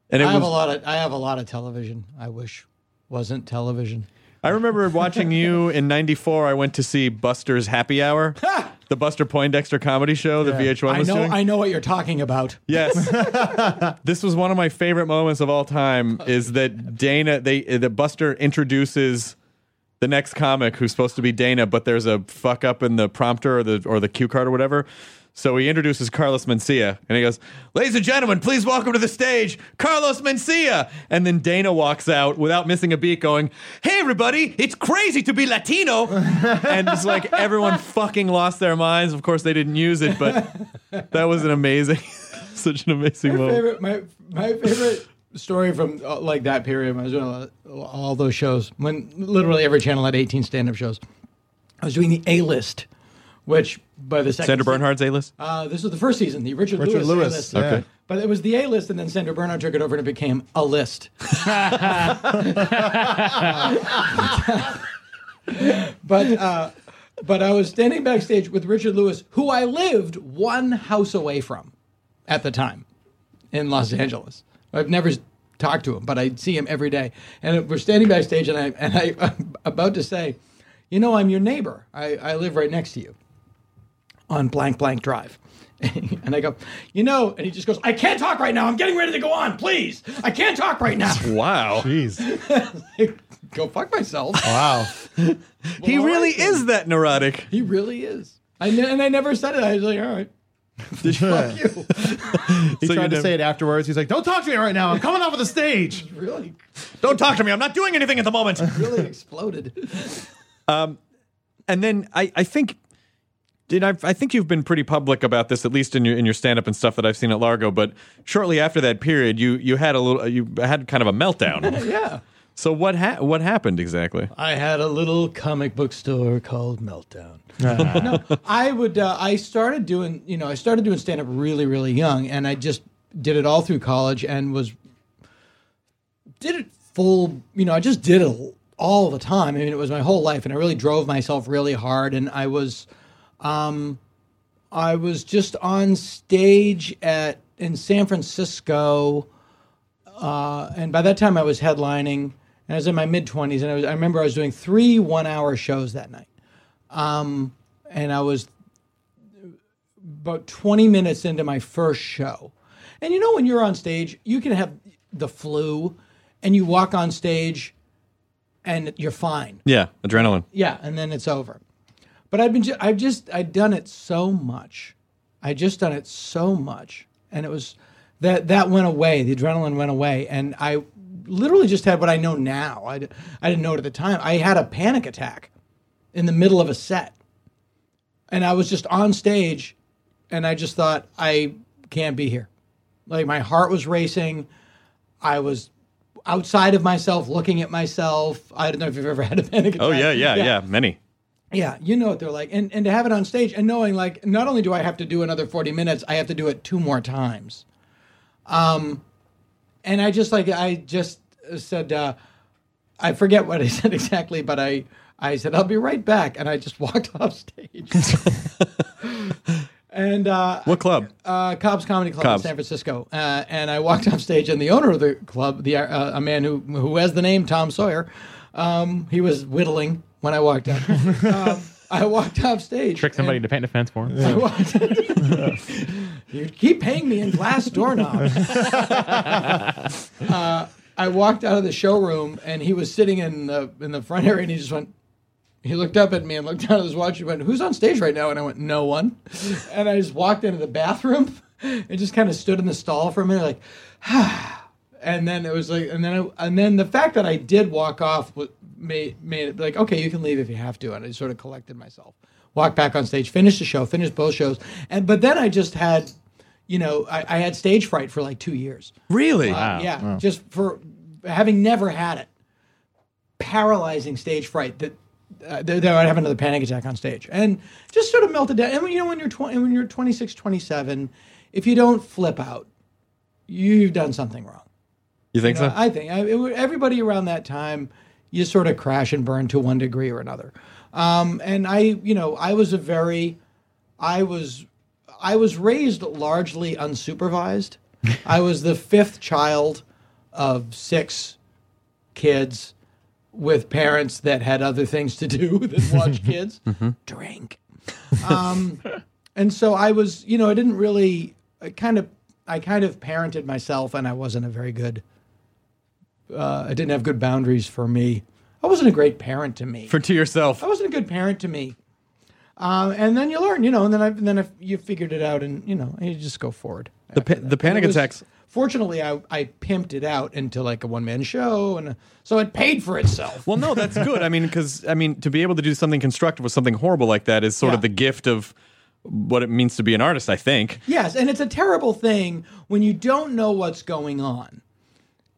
And I have was a lot of I have a lot of television. I wish wasn't television. I remember watching you in 94 I went to see Buster's Happy Hour. the Buster Poindexter comedy show that VH1 I was know doing. I know what you're talking about. Yes. this was one of my favorite moments of all time is that Dana they that Buster introduces the next comic who's supposed to be Dana, but there's a fuck up in the prompter or the or the cue card or whatever. So he introduces Carlos Mencia and he goes, Ladies and gentlemen, please welcome to the stage, Carlos Mencia. And then Dana walks out without missing a beat going, Hey everybody, it's crazy to be Latino. and it's like everyone fucking lost their minds. Of course they didn't use it, but that was an amazing such an amazing My moment. favorite my my favorite story from uh, like that period when I was doing all, all those shows when literally every channel had 18 stand-up shows. I was doing the A list, which by the second Sandra se- Bernhard's A list? Uh, this was the first season, the Richard, Richard Lewis, Lewis, A-list. yeah. Okay. But it was the A list, and then Sandra Bernhard took it over, and it became a list. but uh, but I was standing backstage with Richard Lewis, who I lived one house away from at the time in Los Angeles. I've never talked to him, but I see him every day. And we're standing backstage, and I and I, I'm about to say, you know, I'm your neighbor. I, I live right next to you on blank blank drive. and I go, you know, and he just goes, I can't talk right now. I'm getting ready to go on. Please, I can't talk right now. Wow. Jeez. go fuck myself. Wow. he really right then. is that neurotic. He really is. I ne- and I never said it. I was like, all right. He So you He tried to never- say it afterwards. He's like, "Don't talk to me right now. I'm coming off of the stage." Really, Don't talk to me. I'm not doing anything at the moment. really exploded. Um, and then I, I think did I, I think you've been pretty public about this, at least in your in your stand up and stuff that I've seen at Largo. But shortly after that period, you you had a little you had kind of a meltdown. yeah. so what ha- what happened exactly? I had a little comic book store called Meltdown. no, I would. Uh, I started doing. You know, I started doing stand up really, really young, and I just did it all through college and was did it full. You know, I just did it all the time. I mean, it was my whole life, and I really drove myself really hard, and I was. Um, I was just on stage at in San Francisco uh, and by that time I was headlining, and I was in my mid twenties, and I was I remember I was doing three one hour shows that night, um, and I was about twenty minutes into my first show, and you know when you're on stage, you can have the flu, and you walk on stage, and you're fine. Yeah, adrenaline. Yeah, and then it's over. But I've been, I've just, I've done it so much. I just done it so much, and it was that that went away. The adrenaline went away, and I literally just had what I know now. I, I didn't know it at the time. I had a panic attack in the middle of a set, and I was just on stage, and I just thought I can't be here. Like my heart was racing. I was outside of myself, looking at myself. I don't know if you've ever had a panic oh, attack. Oh yeah, yeah, yeah, many. Yeah, you know what they're like, and and to have it on stage and knowing like not only do I have to do another forty minutes, I have to do it two more times. Um, and I just like I just said uh, I forget what I said exactly, but I I said I'll be right back, and I just walked off stage. and uh, What club? uh, Cobb's Comedy Club Cobb's. in San Francisco, uh, and I walked off stage, and the owner of the club, the uh, a man who who has the name Tom Sawyer, um, he was whittling when I walked out. um, I walked off stage. Trick somebody and to paint a fence for him. I walked- you keep paying me in glass doorknobs. uh, I walked out of the showroom, and he was sitting in the in the front area, and he just went. He looked up at me and looked down at his watch and went, Who's on stage right now? And I went, No one. And I just walked into the bathroom and just kind of stood in the stall for a minute, like, and then it was like, and then, I, and then the fact that I did walk off wa- made, made it like, okay, you can leave if you have to. And I sort of collected myself, walked back on stage, finished the show, finished both shows. And, but then I just had, you know, I, I had stage fright for like two years. Really? Uh, yeah, just for having never had it, paralyzing stage fright that uh, that that I'd have another panic attack on stage, and just sort of melted down. And you know, when you're 20, when you're 26, 27, if you don't flip out, you've done something wrong. You think You know, so? I think I, it, everybody around that time, you sort of crash and burn to one degree or another. Um, and I, you know, I was a very, I was, I was raised largely unsupervised. I was the fifth child of six kids with parents that had other things to do than watch kids drink. Um, and so I was, you know, I didn't really, I kind of, I kind of parented myself, and I wasn't a very good. Uh, I didn't have good boundaries for me. I wasn't a great parent to me. For to yourself. I wasn't a good parent to me. Uh, and then you learn, you know, and then I, and then if you figured it out, and you know, you just go forward. The pa- the panic was- attacks- Fortunately, I, I pimped it out into like a one man show, and uh, so it paid for itself. Well, no, that's good. I mean, because I mean, to be able to do something constructive with something horrible like that is sort Yeah. of the gift of what it means to be an artist. I think. Yes, and it's a terrible thing when you don't know what's going on,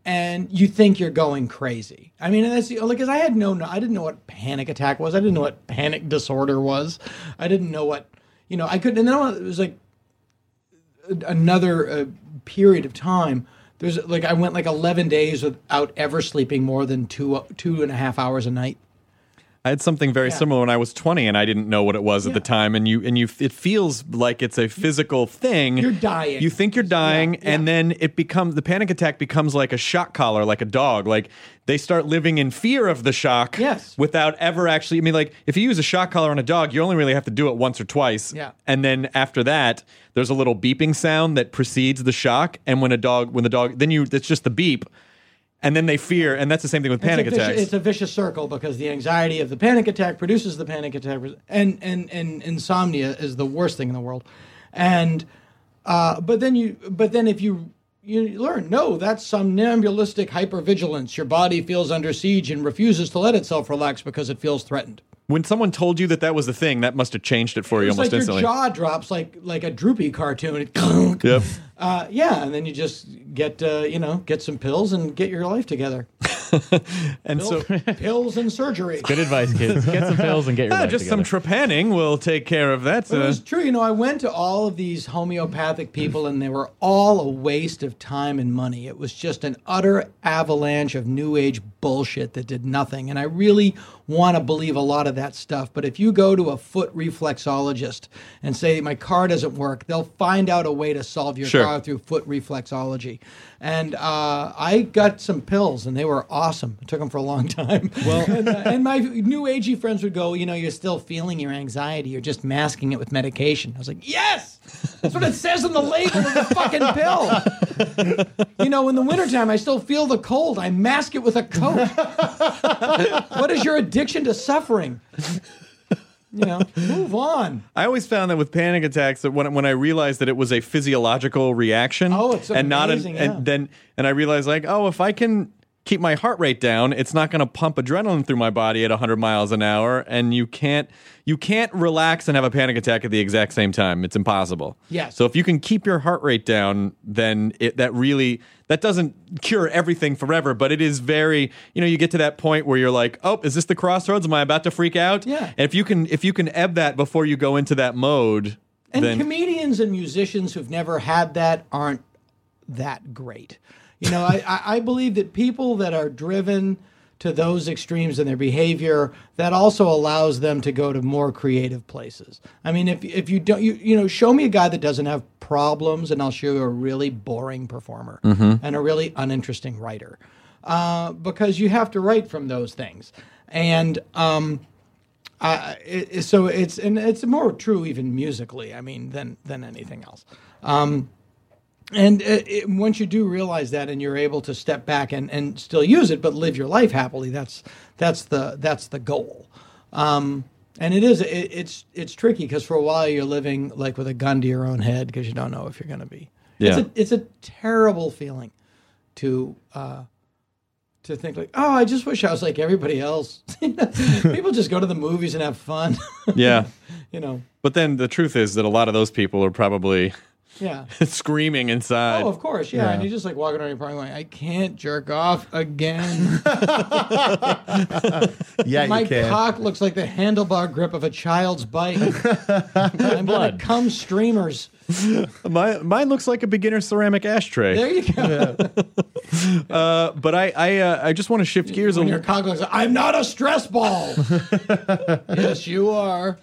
and you think you're going crazy. I mean, that's the like, because I had no, I didn't know what panic attack was. I didn't know what panic disorder was. I didn't know what, you know, I couldn't. And then it was like another uh, period of time. There's like I went like 11 days without ever sleeping more than two two and a half hours a night. I had something very Yeah. similar when I was 20 and I didn't know what it was at the time and you and you it feels like it's a physical thing. You're dying. You think you're dying Yeah, yeah. and then it becomes the panic attack becomes like a shock collar like a dog. Like they start living in fear of the shock Yes. without ever actually I mean like if you use a shock collar on a dog, you only really have to do it once or twice. Yeah. And then after that, there's a little beeping sound that precedes the shock and when a dog when the dog then you it's just the beep and then they fear and that's the same thing with panic it's vicious, attacks. It's a vicious circle because the anxiety of the panic attack produces the panic attack, and and and insomnia is the worst thing in the world. And uh, but then you, but then if you you learn, no, that's somnambulistic hypervigilance. Your body feels under siege and refuses to let itself relax because it feels threatened. When someone told you that that was the thing, that must have changed it for you It's almost like instantly. your jaw drops like like a droopy cartoon. It Yep. Uh, yeah, and then you just get uh, you know get some pills and get your life together. And so, pills and surgery. Good advice, kids. Get some pills and get your Ah, life just together. some trepanning will take care of that. But it uh, was true. You know, I went to all of these homeopathic people, and they were all a waste of time and money. It was just an utter avalanche of new age bullshit that did nothing. And I really want to believe a lot of that stuff. But if you go to a foot reflexologist and say, my car doesn't work, they'll find out a way to solve your Sure. Car through foot reflexology. And uh, I got some pills, and they were awesome. It took them for a long time. Well, and, uh, and my new agey friends would go, you know, you're still feeling your anxiety. You're just masking it with medication. I was like, yes, that's what it says on the label of the fucking pill. you know, in the wintertime, I still feel the cold. I mask it with a coat. what is your addiction to suffering? You know, move on. I always found that with panic attacks that when when I realized that it was a physiological reaction, Oh, it's and not an, amazing, yeah. and then and I realized like, oh, if I can keep my heart rate down, it's not going to pump adrenaline through my body at 100 miles an hour, and you can't you can't relax and have a panic attack at the exact same time. It's impossible. Yes. So if you can keep your heart rate down, then it that really that doesn't cure everything forever, but it is very you know you get to that point where you're like, oh, is this the crossroads? Am I about to freak out? Yeah. And if you can if you can ebb that before you go into that mode, And then comedians and musicians who've never had that aren't that great. You know, I, I, believe that people that are driven to those extremes in their behavior, that also allows them to go to more creative places. I mean, if if you don't, you you know, show me a guy that doesn't have problems, and I'll show you a really boring performer and a really uninteresting writer, uh, because you have to write from those things, and um, uh, it- so it's and it's more true even musically. I mean, than than anything else. Um, and it, it, once you do realize that, and you're able to step back and, and still use it, but live your life happily, that's that's the that's the goal. Um, and it is it, it's it's tricky because for a while you're living like with a gun to your own head because you don't know if you're going to be. Yeah. It's a, it's a terrible feeling to uh, to think like, oh, I just wish I was like everybody else. People just go to the movies and have fun. Yeah. you know. But then the truth is that a lot of those people are probably Yeah. screaming inside. Oh, of course, yeah. Yeah. And you're just like walking around your parking lot. I can't jerk off again. Yeah, My you can. cock looks like the handlebar grip of a child's bike. I'm gonna come streamers. My, mine looks like a beginner ceramic ashtray. There you go. Uh, but I I, uh, I just want to shift gears a When your cock looks I'm not a stress ball. yes, you are.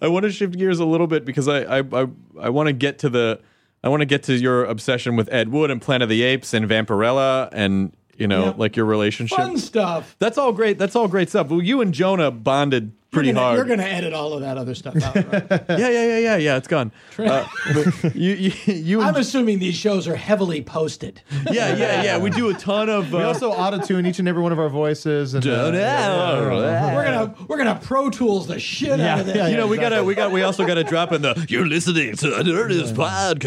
I want to shift gears a little bit because I I I, I want to get to the I want to get to your obsession with Ed Wood and Planet of the Apes and Vampirella and you know Yep. like your relationship. Fun stuff. That's all great. That's all great stuff. Well, you and Jonah bonded pretty you're gonna, hard. You're going to edit all of that other stuff out, right? yeah, yeah, yeah, yeah, yeah. It's gone. Uh, but you, you, you. I'm and- assuming these shows are heavily posted. yeah, yeah, yeah. We do a ton of. Uh, We also auto tune each and every one of our voices. And, uh, We're gonna we're gonna Pro Tools the shit out of this. yeah, you know, we exactly. gotta, we got, we also gotta drop in the. You're listening to the Nerdist podcast.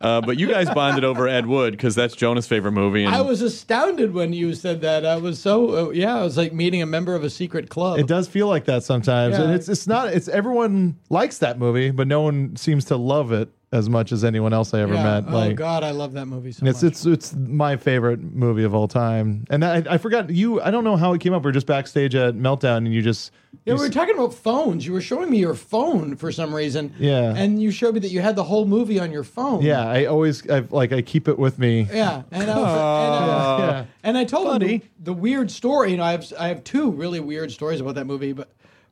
Uh, but you guys bonded over Ed Wood because that's Jonah's favorite movie. And I was astounded when you said that. I was so uh, yeah. I was like meeting a member of a secret club. It does feel like that sometimes, and it's it's not. It's everyone likes that movie, but no one seems to love it as much as anyone else I ever Yeah. met. oh Like, God, I love that movie so It's much. it's it's my favorite movie of all time, and I, I forgot you. I don't know how it came up. We are just backstage at Meltdown, and you just yeah, you we were s- talking about phones. You were showing me your phone for some reason. Yeah. and you showed me that you had the whole movie on your phone. yeah. I always I like I keep it with me. Yeah, and I, was, and, uh, yeah. and I told him the, the weird story. You know, I have I have two really weird stories about that movie, but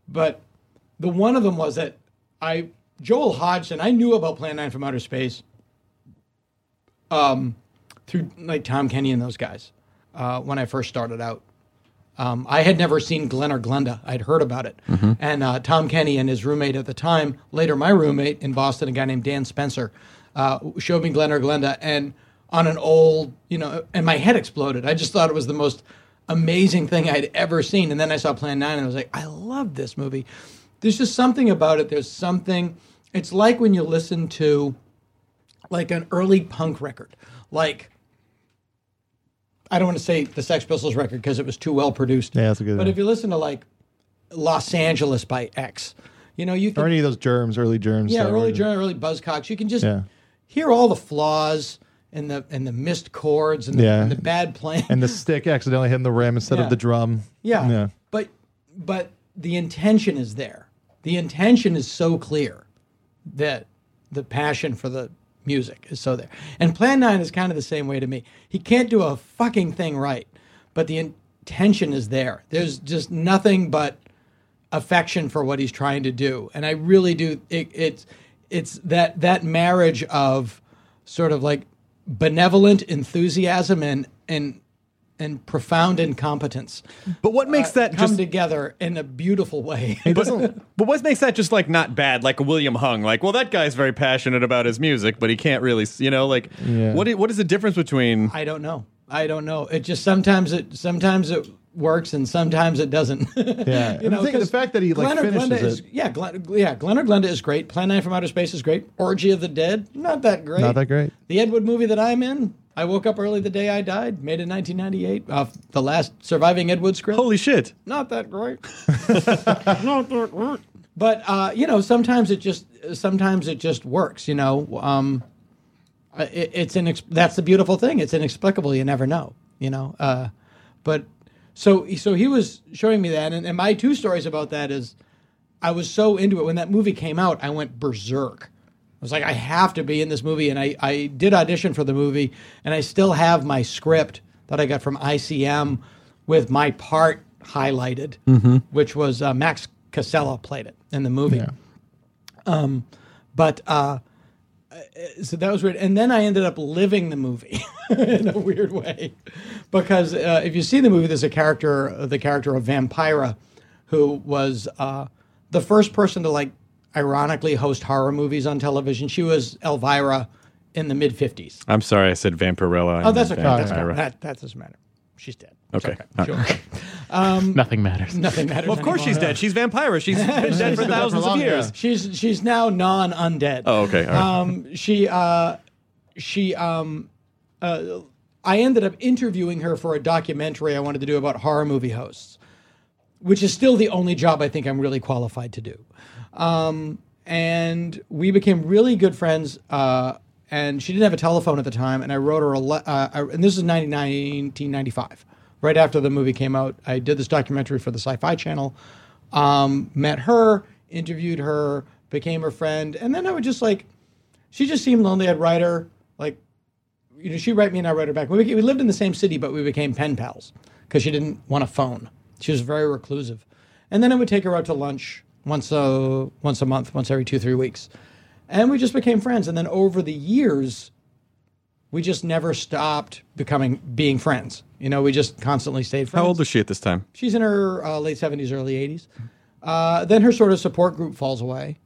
but the one of them was that I Joel Hodgson. I knew about Plan Nine from Outer Space. Um, through like Tom Kenny and those guys, uh, when I first started out. Um, I had never seen Glen or Glenda. I'd heard about it. And uh, Tom Kenny and his roommate at the time, later my roommate in Boston, a guy named Dan Spencer, uh, showed me Glen or Glenda. And on an old, you know, and my head exploded. I just thought it was the most amazing thing I'd ever seen. And then I saw Plan 9 and I was like, I love this movie. There's just something about it. There's something, it's like when you listen to like an early punk record. Like, I don't want to say the Sex Pistols record because it was too well produced. Yeah, that's a good But one. if you listen to like Los Angeles by X, you know, you Or any of those germs, early germs. yeah, early journal, early buzzcocks. You can just Yeah. hear all the flaws and the and the missed chords and the, Yeah. and the bad playing. and the stick accidentally hitting the rim instead Yeah. of the drum. yeah. Yeah. But but the intention is there. The intention is so clear that the passion for the music is so there. And Plan 9 is kind of the same way to me. He can't do a fucking thing right, but the intention is there. There's just nothing but affection for what he's trying to do. And I really do it, it's it's that that marriage of sort of like benevolent enthusiasm and and and profound incompetence but what makes uh, that come just? together in a beautiful way. but, but what makes that just like not bad? Like a William Hung, like well, that guy's very passionate about his music, but he can't really, you know, like Yeah. what? What is the difference between? I don't know. I don't know. It just sometimes it sometimes it works and sometimes it doesn't. Yeah. you And the thing- the 'cause fact that he, like, Glenn finishes Glenda is, it. yeah, Glenn, yeah, Glen or Glenda is great. Plan 9 from Outer Space is great. Orgy of the Dead, not that great. Not that great. The Ed Wood movie that I'm in, I woke up early the day I died, made in 1998, off the last surviving Ed Wood script. Holy shit! not that great. not that great. But uh, you know, sometimes it just sometimes it just works. You know, um, it, it's inex- that's the beautiful thing. It's inexplicable. You never know. You know, uh, but so so he was showing me that, and, and my two stories about that is, I was so into it when that movie came out. I went berserk. I was like, I have to be in this movie. And I, I did audition for the movie, and I still have my script that I got from ICM with my part highlighted, which was uh, Max Casella played it in the movie. Um, but uh, so that was weird. And then I ended up living the movie in a weird way, because uh, if you see the movie, there's a character, uh, the character of Vampira, who was uh, the first person to like ironically host horror movies on television. She was Elvira in the mid '50s. I'm sorry, I said Vampirella. Oh, that's okay. That's Vampira. okay. That, that doesn't matter. She's dead. It's Okay. Sure. Nothing matters. Nothing matters. Well, of course she's dead. She's Vampira. She's been dead for thousands of years. She's she's now non-undead. Oh, okay. All right. Um, she uh, she um, uh, I ended up interviewing her for a documentary I wanted to do about horror movie hosts, which is still the only job I think I'm really qualified to do. Um, and we became really good friends. Uh, and she didn't have a telephone at the time, and I wrote her a le- uh, I- and this is 99 1995, right after the movie came out. I did this documentary for the Sci-Fi Channel. Um, met her, interviewed her, became her friend, and then I would just like she just seemed lonely. I'd write her like, you know, she'd write me and I'd write her back. We, we lived in the same city, but we became pen pals because she didn't want a phone. She was very reclusive. And then I would take her out to lunch once a once a month, once every two three weeks, and we just became friends. And then over the years, we just never stopped becoming being friends. You know, we just constantly stayed friends. How old is she at this time? She's in her uh, late 70s, early 80s. Uh, then her sort of support group falls away.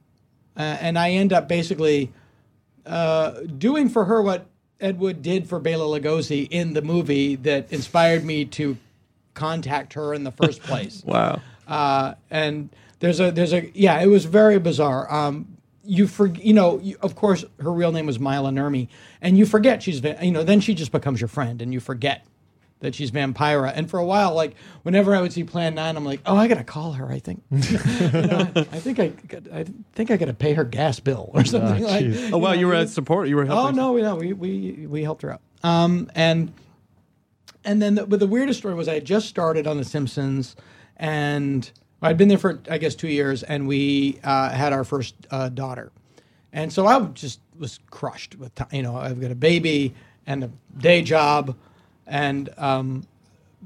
Uh, and I end up basically uh, doing for her what Ed Wood did for Bela Lugosi in the movie that inspired me to contact her in the first place. Wow. Uh, and there's a there's a yeah, it was very bizarre. Um, you for you know, you, of course, her real name was Maila Nurmi, and you forget she's you know, then she just becomes your friend, and you forget that she's Vampira. And for a while, like whenever I would see Plan Nine, I'm like, oh, I gotta call her. I think, you know, I think I, got- I think I gotta pay her gas bill or something like. jeez. Oh wow, you were at support. You were helping. Oh no, we no, we we we helped her out. Um, and and then, the, but the weirdest story was I had just started on The Simpsons, and I'd been there for I guess two years, and we uh, had our first uh, daughter, and so I just was crushed with ti- you know I've got a baby and a day job, and um,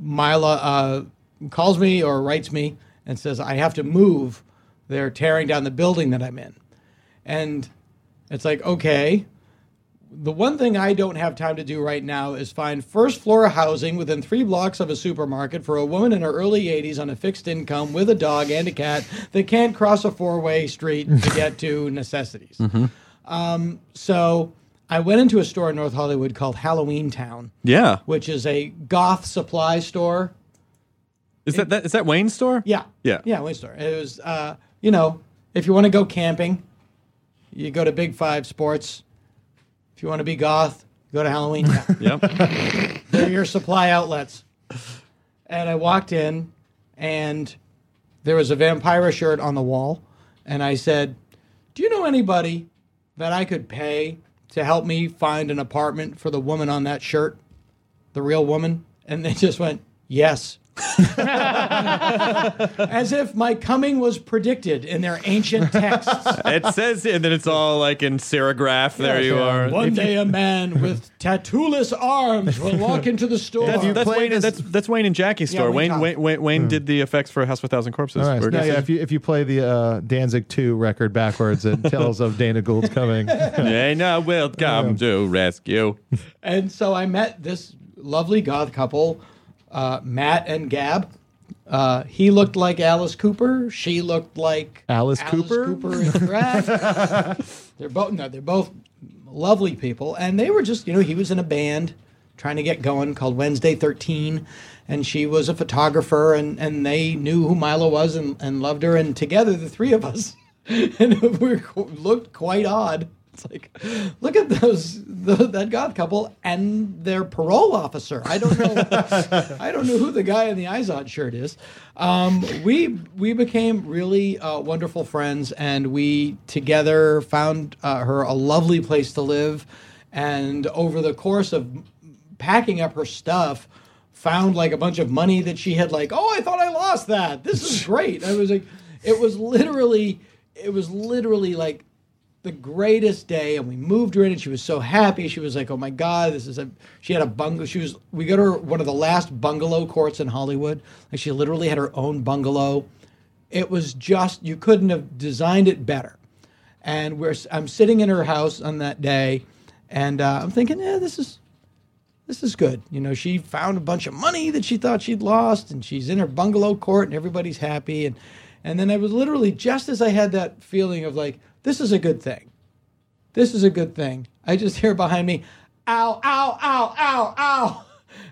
Maila uh, calls me or writes me and says I have to move. They're tearing down the building that I'm in, and it's like okay the one thing I don't have time to do right now is find first floor housing within three blocks of a supermarket for a woman in her early 80s on a fixed income with a dog and a cat that can't cross a four way street to get to necessities. Um, so I went into a store in North Hollywood called Halloween Town, Yeah. which is a goth supply store. Is that, that is that Wayne's store? Yeah. Yeah. Yeah, Wayne Store. It was, uh, you know, if you want to go camping, you go to Big Five Sports. If you want to be goth, go to Halloween Town. Yep. They're your supply outlets. And I walked in, and there was a Vampira shirt on the wall. And I said, Do you know anybody that I could pay to help me find an apartment for the woman on that shirt? The real woman? And they just went, Yes. As if my coming was predicted in their ancient texts. it says, and then it's all like in serigraph. There you are. One day a man with tattooless arms will walk into the store. That's, that's play Wayne. this- That's that's Wayne and Jackie's Yeah, store. Wayne Wayne Cobb. Wayne, Wayne, Wayne did the effects for House with a Thousand Corpses. All right. We're- No, yeah, if you if you play the uh, Danzig two record backwards, it tells of Dana Gould's coming. Dana will come to rescue. And so I met this lovely goth couple, uh, Matt and Gab. Uh, he looked like Alice Cooper. She looked like Alice Cooper? Cooper in drag. they're both no, they're both lovely people, and they were just you know he was in a band trying to get going called Wednesday Thirteen, and she was a photographer, and and they knew who Milo was and, and loved her, and together the three of us, and we looked quite odd. It's like, look at those the, that goth couple and their parole officer. I don't know, I don't know who the guy in the Izod shirt is. Um, we we became really uh, wonderful friends, and we together found uh, her a lovely place to live. And over the course of packing up her stuff, found like a bunch of money that she had like, oh, I thought I lost that. This is great. I was like, it was literally, it was literally like the greatest day, and we moved her in, and she was so happy. She was like, "Oh my god, this is a." She had a bungalow. She was. We got her one of the last bungalow courts in Hollywood. Like she literally had her own bungalow. It was just you couldn't have designed it better. And we're I'm sitting in her house on that day, and uh, I'm thinking, yeah, this is this is good. You know, she found a bunch of money that she thought she'd lost, and she's in her bungalow court, and everybody's happy. And and then I was literally just as I had that feeling of like, this is a good thing. This is a good thing. I just hear behind me, ow, ow, ow, ow, ow.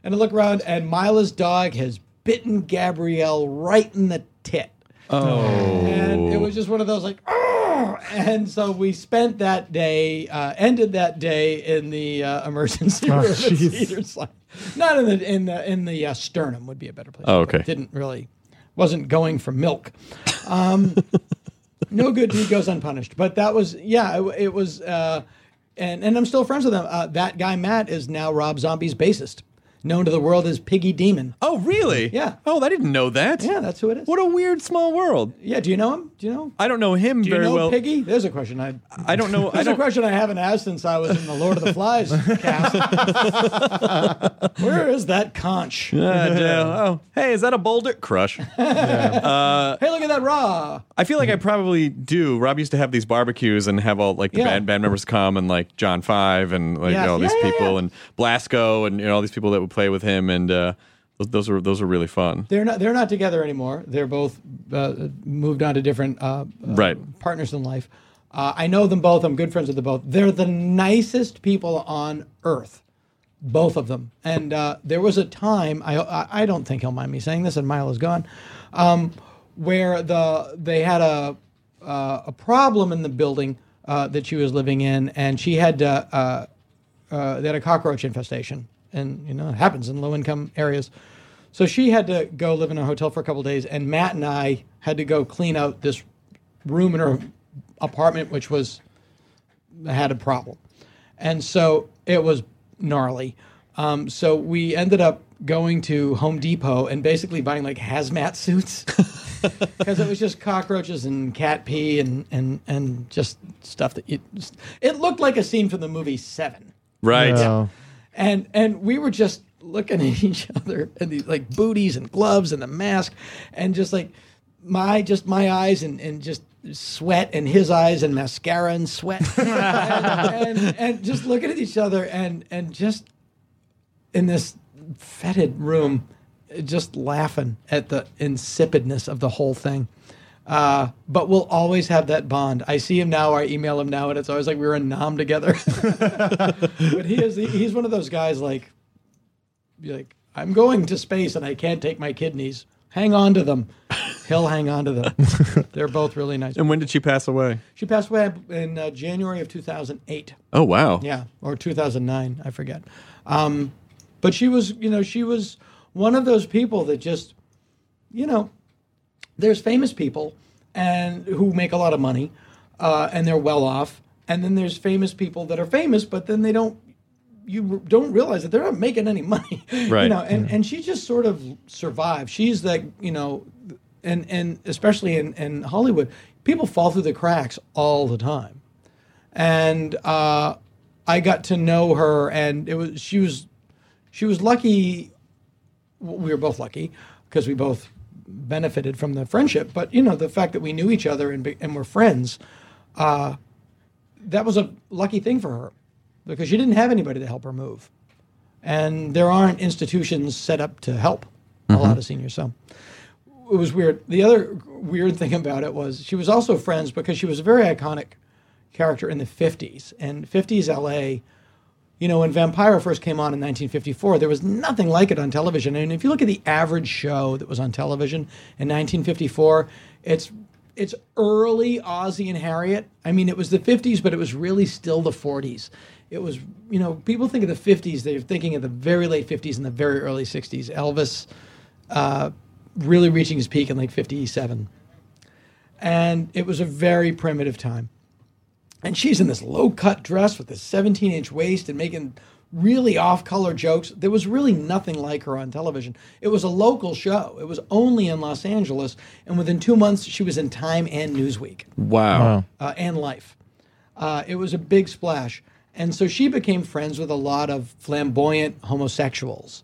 And I look around, and Maila's dog has bitten Gabrielle right in the tit. Oh. And it was just one of those like, oh! And so we spent that day, uh, ended that day in the uh, emergency Oh, room at. Cedars-Sinai. Not in the in the in the uh, sternum would be a better place. Oh, to put it. okay. Didn't really, wasn't going for milk. Um, no good deed goes unpunished. But that was yeah, it, it was. Uh, and and I'm still friends with him. Uh, that guy Matt is now Rob Zombie's bassist, known to the world as Piggy Demon. Oh, really? Yeah. Oh, I didn't know that. Yeah, that's who it is. What a weird small world. Yeah, do you know him? Do you know? I don't know him Do you very know well. Piggy? There's a question I. I don't know. I There's a don't. question I haven't asked since I was in the Lord of the Flies cast. Where is that conch? Uh, yeah. oh, hey, is that a boulder? Crush. Hey, look at that raw. I feel like I probably do. Rob used to have these barbecues and have all like the Yeah. band band members come and like John Five and like Yes. all these Yeah, yeah, people yeah. and Blasko and you know all these people that would play with him and uh, those, those are those are really fun. They're not. They're not together anymore. They're both uh, moved on to different uh, uh, Right. partners in life. Uh, I know them both. I'm good friends with them both. They're the nicest people on earth, both of them. And uh, there was a time I, I don't think he'll mind me saying this, and Mile is gone, um, where the they had a uh, a problem in the building uh, that she was living in, and she had uh, uh, they had a cockroach infestation, and you know it happens in low income areas. So she had to go live in a hotel for a couple days, and Matt and I had to go clean out this room in her apartment, which was had a problem, and so it was gnarly. Um, so we ended up going to Home Depot and basically buying like hazmat suits because it was just cockroaches and cat pee and and and just stuff that you. It looked like a scene from the movie Seven Right. No. And and we were just looking at each other and these like booties and gloves and the mask and just like my just my eyes and and just sweat and his eyes and mascara and sweat. And, and and just looking at each other and and just in this fetid room just laughing at the insipidness of the whole thing uh, but we'll always have that bond. I see him now, I email him now, and it's always like we were in Nam together. but he is he's one of those guys like be like I'm going to space and I can't take my kidneys. Hang on to them. He'll hang on to them. They're both really nice. And when did she pass away? She passed away in uh, January of 2008. Oh wow. Yeah, or 2009, I forget. Um, but she was, you know, she was one of those people that just, you know, there's famous people and who make a lot of money uh, and they're well off, and then there's famous people that are famous, but then they don't. You don't realize that they're not making any money, right? You know, and, and she just sort of survived. She's like, you know, and and especially in, in Hollywood, people fall through the cracks all the time and uh, I got to know her, and it was she was she was lucky. We were both lucky because we both benefited from the friendship. But you know, the fact that we knew each other and and were friends, uh, that was a lucky thing for her because she didn't have anybody to help her move, and there aren't institutions set up to help a lot of seniors. So it was weird. The other weird thing about it was she was also friends because she was a very iconic character in the 50s. And 50s LA, you know, when Vampira first came on in 1954, there was nothing like it on television. And if you look at the average show that was on television in 1954, it's it's early Ozzie and Harriet. I mean, it was the 50s, but it was really still the 40s. It was, you know, people think of the 50s, they're thinking of the very late 50s and the very early 60s. Elvis uh, really reaching his peak in like 57. And it was a very primitive time. And she's in this low cut dress with this 17 inch waist and making really off color jokes. There was really nothing like her on television. It was a local show, it was only in Los Angeles. And within two months, she was in Time and Newsweek Wow. uh, and Life. Uh, it was a big splash. And so she became friends with a lot of flamboyant homosexuals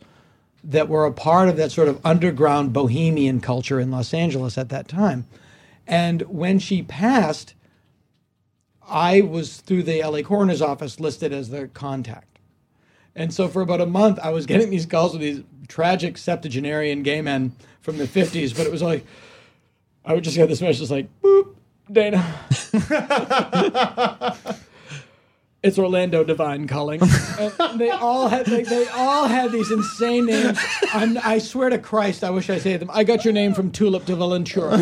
that were a part of that sort of underground bohemian culture in Los Angeles at that time. And when she passed, I was through the LA coroner's office listed as the contact. And so for about a month, I was getting these calls with these tragic septuagenarian gay men from the 50s, but it was like, I would just get this message like, boop, Dana. it's Orlando Divine calling. And they all had they, they all had these insane names. I'm, I swear to Christ, I wish I say them. I got your name from Tulip de Valentura,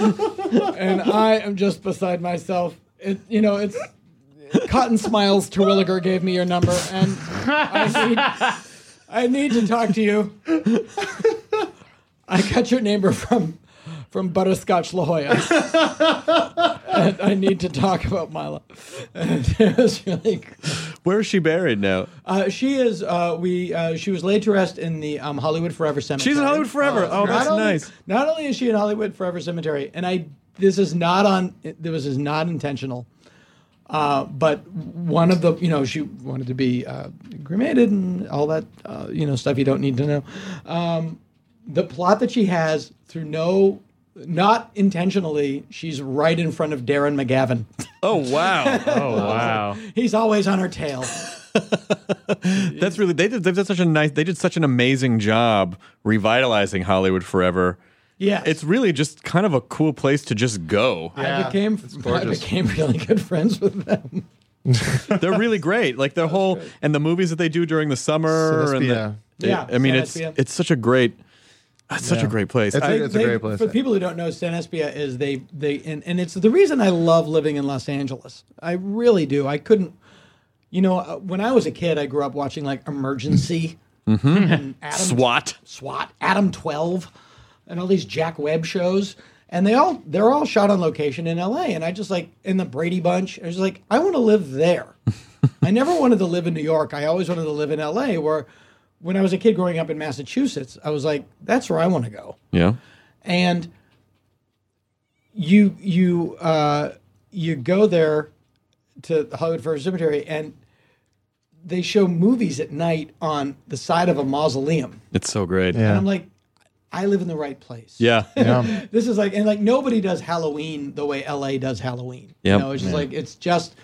and I am just beside myself. It, you know, it's Cotton Smiles Terwilliger gave me your number, and I need, I need to talk to you. I got your number from from Butterscotch La Jolla. and I need to talk about Maila. And it was really. Where is she buried now? Uh, she is. Uh, we. Uh, she was laid to rest in the um, Hollywood Forever Cemetery. She's in Hollywood Forever. Oh, that's only- nice. Not only is she in Hollywood Forever Cemetery, and I. This is not on. This is not intentional. Uh, but one of the, you know, she wanted to be uh, cremated and all that, uh, you know, stuff you don't need to know. Um, the plot that she has through no, not intentionally, she's right in front of Darren McGavin. Oh wow. Oh wow. He's always on her tail. That's really they did they did such a nice they did such an amazing job revitalizing Hollywood forever. Yeah, It's really just kind of a cool place to just go. I became I became really good friends with them. They're really great. Like their whole and the movies that they do during the summer and the, Cinespia. Yeah, I mean it's Cinespia. it's such a great it's such a great place. It's I- a- it's a They- great place. For people who don't know, Cinespia is they they and, and it's the reason I love living in Los Angeles. I really do. I couldn't, you know, uh, when I was a kid, I grew up watching like Emergency, and Adam, SWAT. SWAT, Adam Twelve, and all these Jack Webb shows. And they all they're all shot on location in L.A. And I just like in the Brady Bunch. I was like, I want to live there. I never wanted to live in New York. I always wanted to live in L.A. Where, when I was a kid growing up in Massachusetts, I was like, that's where I want to go Yeah. and you you uh, you go there to the Hollywood Forever Cemetery, and they show movies at night on the side of a mausoleum, It's so great. and Yeah. I'm like, I live in the right place. Yeah. Yeah. This is like, and like nobody does Halloween the way LA does Halloween. Yep. You know, it's just like it's just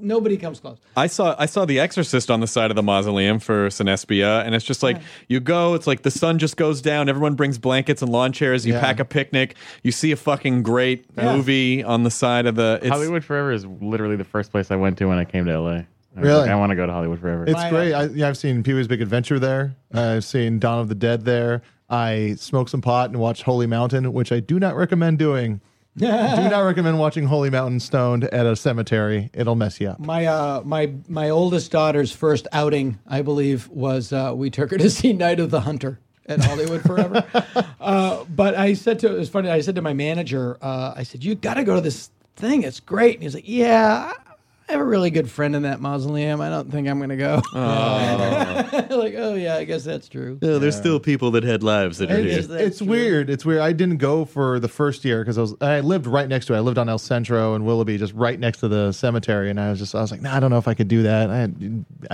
nobody comes close. I saw I saw The Exorcist on the side of the mausoleum for Cinespia, and it's just like you go. It's like the sun just goes down. Everyone brings blankets and lawn chairs. You Yeah. pack a picnic. You see a fucking great Yeah. movie on the side of the. It's, Hollywood Forever is literally the first place I went to when I came to LA. I Really? like, I want to go to Hollywood Forever. It's My, uh, great. I, yeah, I've seen Pee Wee's Big Adventure there. I've seen Dawn of the Dead there. I smoked some pot and watched Holy Mountain, which I do not recommend doing. do not recommend watching Holy Mountain stoned at a cemetery. It'll mess you up. My uh, my my oldest daughter's first outing, I believe, was uh, we took her to see Night of the Hunter at Hollywood Forever. uh, but I said to it was funny. I said to my manager, uh, I said, "You got to go to this thing. It's great." And he's like, "Yeah." I have a really good friend in that mausoleum. I don't think I'm going to go. Oh. like, oh yeah, I guess that's true. Yeah, there's still people that had lives that are It here. is- That's it's true. weird. It's weird. I didn't go for the first year because I was I lived right next to it. I lived on El Centro and Willoughby, just right next to the cemetery. And I was just I was like, nah, I don't know if I could do that. I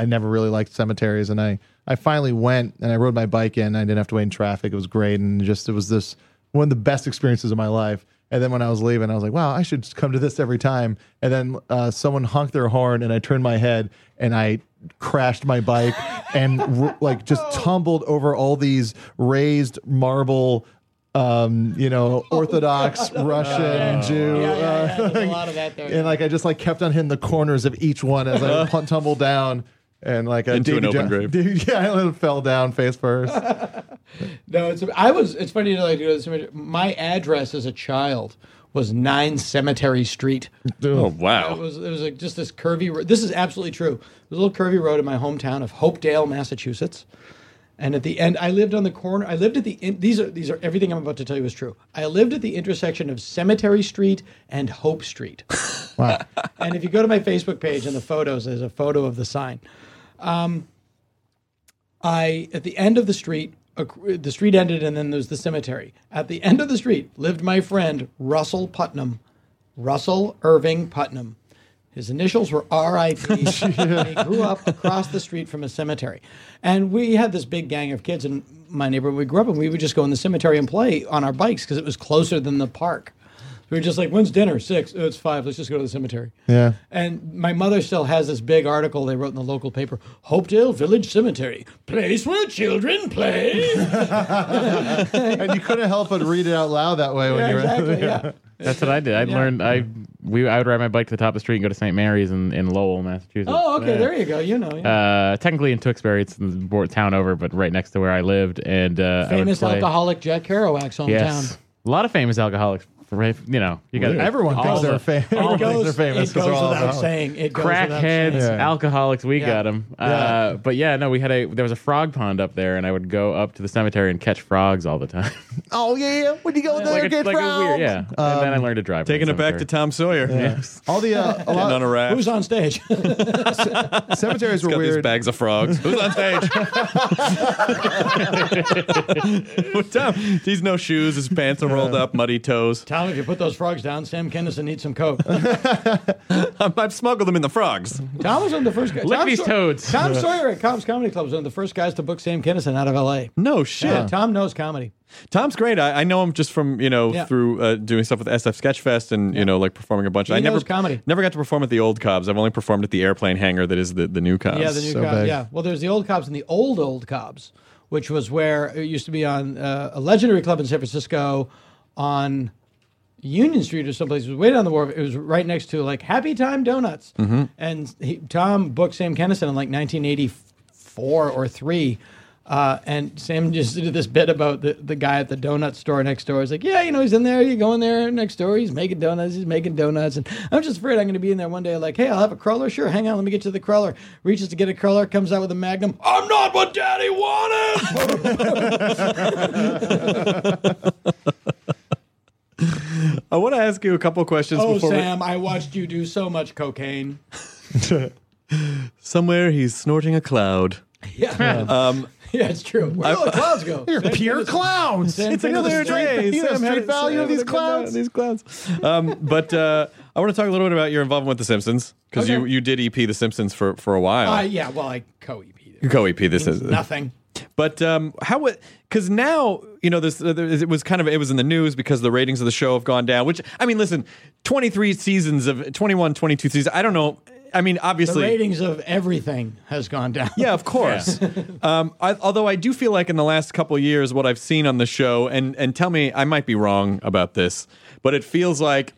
I never really liked cemeteries, and I I finally went and I rode my bike in. I didn't have to wait in traffic. It was great, and just it was this one of the best experiences of my life. And then when I was leaving, I was like, wow, I should come to this every time. And then uh, someone honked their horn, and I turned my head and I crashed my bike and r- like just tumbled over all these raised marble um you know orthodox russian jew Yeah, yeah, yeah. uh, There's a lot of that there. and like i just like kept on hitting the corners of each one as i tumbled down and like a Into an Davy open grave. Davy- yeah i fell down face first No, it's I was. It's funny to like the cemetery. My address as a child was Nine Cemetery Street. Oh It wow! was it was like just this curvy. ro- This is absolutely true. There's a little curvy road in my hometown of Hopedale, Massachusetts. And at the end, I lived on the corner. I lived at the. In, these are these are everything I'm about to tell you is true. I lived at the intersection of Cemetery Street and Hope Street. wow and if you go to my Facebook page and the photos, there's a photo of the sign. Um, I at the end of the street, the street ended, and then there's the cemetery. At the end of the street lived my friend Russell Putnam, Russell Irving Putnam. His initials were R.I.P. he grew up across the street from a cemetery. And we had this big gang of kids in my neighborhood we grew up and We would just go in the cemetery and play on our bikes because it was closer than the park. We were just like, when's dinner? Six. Oh, it's five. Let's just go to the cemetery. Yeah. And my mother still has this big article they wrote in the local paper Hopedale Village Cemetery, place where children play. and you couldn't help but read it out loud that way when Yeah, you were exactly, yeah. That's what I did. I learned. I we I would ride my bike to the top of the street and go to St. Mary's in, in Lowell, Massachusetts. Oh, okay. There you go. You know. yeah. Uh, technically in Tewksbury, it's in the town over, but right next to where I lived. And uh, I would Famous play- alcoholic Jack Kerouac's hometown. Yes, a lot of famous alcoholics. For, you know, you got Everyone thinks all they're the- famous. It Everyone thinks goes, they're famous it 'cause goes they're all without alcoholics. saying. It goes without crackheads, saying. Yeah. alcoholics. We Yeah. got them. Uh, but yeah, no, we had a there was a frog pond up there, and I would go up to the cemetery and catch frogs all the time. Oh yeah, yeah. when you go there, like a, get like a frogs. weird, yeah. and then I learned to drive. Taking it back to Tom Sawyer. Yes. All the uh, a Getting lot on a raft. Who's on stage? cemeteries were Got these weird. bags of frogs. Who's on stage? Tom, he's no shoes. His pants are rolled up, muddy toes. Tom, if you put those frogs down, Sam Kinison needs some coke. I'm, I've smuggled them in the frogs. Tom was one of the first guys. Lick Tom these Saw- toads. Tom Sawyer at Cobb's Comedy Club was one of the first guys to book Sam Kinison out of L.A. No shit. Yeah, Tom knows comedy. Tom's great. I, I know him just from you know Yeah. through uh, doing stuff with SF Sketchfest and you know like performing a bunch. He I never knows comedy. never got to perform at the old Cobbs. I've only performed at the airplane hangar that is the the new Cobbs. Yeah, the new so Cobbs. big. Yeah. Well, there's the old Cobbs and the old old Cobbs, which was where it used to be on uh, a legendary club in San Francisco on Union Street or someplace. It was way down the wharf. It was right next to like Happy Time Donuts. Mm-hmm. And he, Tom booked Sam Kinison in like 1984 or three. Uh, and Sam just did this bit about the, the guy at the donut store next door. He's like, yeah, you know, he's in there. You go in there next door. He's making donuts. He's making donuts. And I'm just afraid I'm going to be in there one day. Like, hey, I'll have a cruller. Sure, hang on. Let me get you the cruller. Reaches to get a cruller. Comes out with a Magnum. I'm not what Daddy wanted. I want to ask you a couple questions oh, before we- Sam, I watched you do so much cocaine. Somewhere he's snorting a cloud. Yeah, um, yeah, it's true. Where do the clouds go? You're pure Kinison- clouds. Sam It's another day. you know the Sam had street it- value of Sam these had a good clouds? These clouds. Um, but uh, I want to talk a little bit about your involvement with The Simpsons because you, Okay. you did EP The Simpsons for, for a while. Uh, yeah, well, I co-EP'd it. Co EP. This is Nothing. But um, how would because now you know this uh, it was kind of it was in the news because the ratings of the show have gone down. Which I mean, listen, twenty three seasons of 21, 22 seasons. I don't know. I mean, The obviously, ratings of everything has gone down. yeah, of course. um, I, although I do feel like in the last couple of years, what I've seen on the show, and and tell me I might be wrong about this, but it feels like.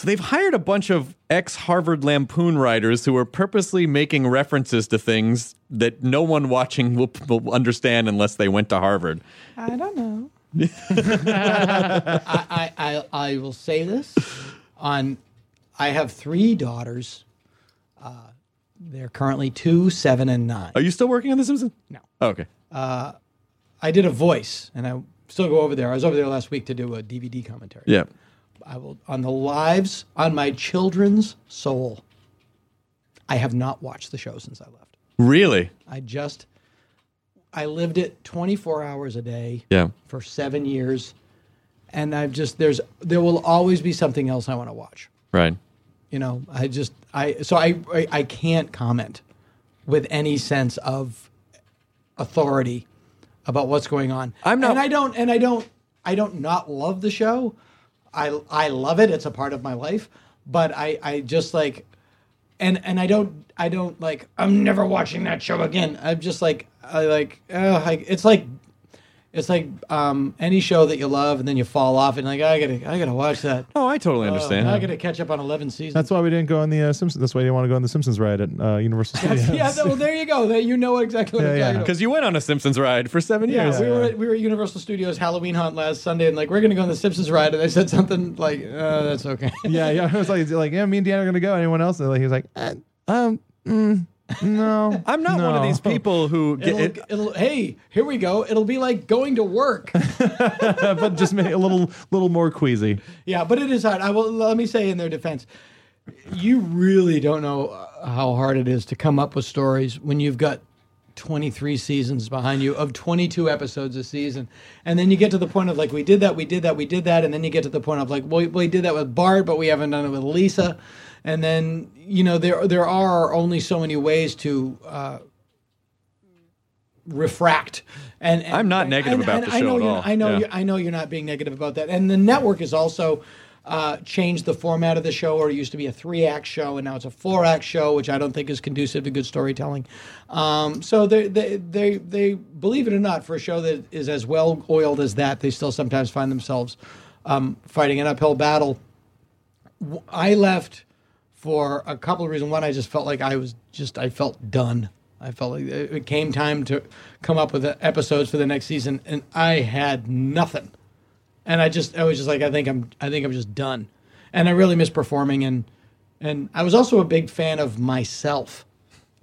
So they've hired a bunch of ex Harvard Lampoon writers who are purposely making references to things that no one watching will, will understand unless they went to Harvard. I don't know. I, I, I, I will say this on I have three daughters. Uh, they're currently two, seven, and nine. Are you still working on The Simpsons? No. Oh, okay. I did a voice, and I still go over there. I was over there last week to do a DVD commentary. Yeah. I will on the lives on my children's soul. I have not watched the show since I left. Really? I just I lived it 24 hours a day Yeah. for 7 years and I've just there's there will always be something else I want to watch. Right. You know, I just I so I I, I can't comment with any sense of authority about what's going on. I'm not- and I don't and I don't I don't not love the show. I I love it. It's a part of my life, but I I just like and and I don't I don't like I'm never watching that show again. I'm just like I like uh, I, it's like it's like um, any show that you love and then you fall off and like I gotta I gotta watch that. Oh, I totally Uh, understand. I gotta catch up on eleven seasons. That's why we didn't go on the uh, Simpsons. That's why you didn't want to go on the Simpsons ride at uh, Universal Studios. yeah, well, there you go. That you know exactly what Yeah, I'm yeah. talking about. Because you went on a Simpsons ride for seven Yeah, years. we were at, we were at Universal Studios Halloween hunt last Sunday, and like we're gonna go on the Simpsons ride, and I said something like, uh, "That's okay." yeah, yeah. I was like, like, yeah, me and Deanna are gonna go. Anyone else? And like, he was like, uh, um, mm, no. I'm not one of no. these people who get It'll, it. it'll, hey, here we go. It'll be like going to work. but just make it a little, little more queasy. yeah, but it is hard. I will. Let me say in their defense, you really don't know uh, how hard it is to come up with stories when you've got 23 seasons behind you of 22 episodes a season. And then you get to the point of like, we did that, we did that, we did that. And then you get to the point of like, well, we did that with Bart, but we haven't done it with Lisa. And then you know there there are only so many ways to uh, refract. And, and I'm not negative about the I show know at all. I know Yeah. you're, I know you're not being negative about that. And the network has also uh, changed the format of the show, or it used to be a three act show, and now it's a four act show, which I don't think is conducive to good storytelling. Um, so they, they, they, they, believe it or not, for a show that is as well oiled as that, they still sometimes find themselves um, fighting an uphill battle. I left for a couple of reasons. One, I just felt like I was just, I felt done. I felt like it came time to come up with the episodes for the next season, and I had nothing. And I just, I was just like, I think I'm, I think I'm just done. And I really miss performing, and and I was also a big fan of myself,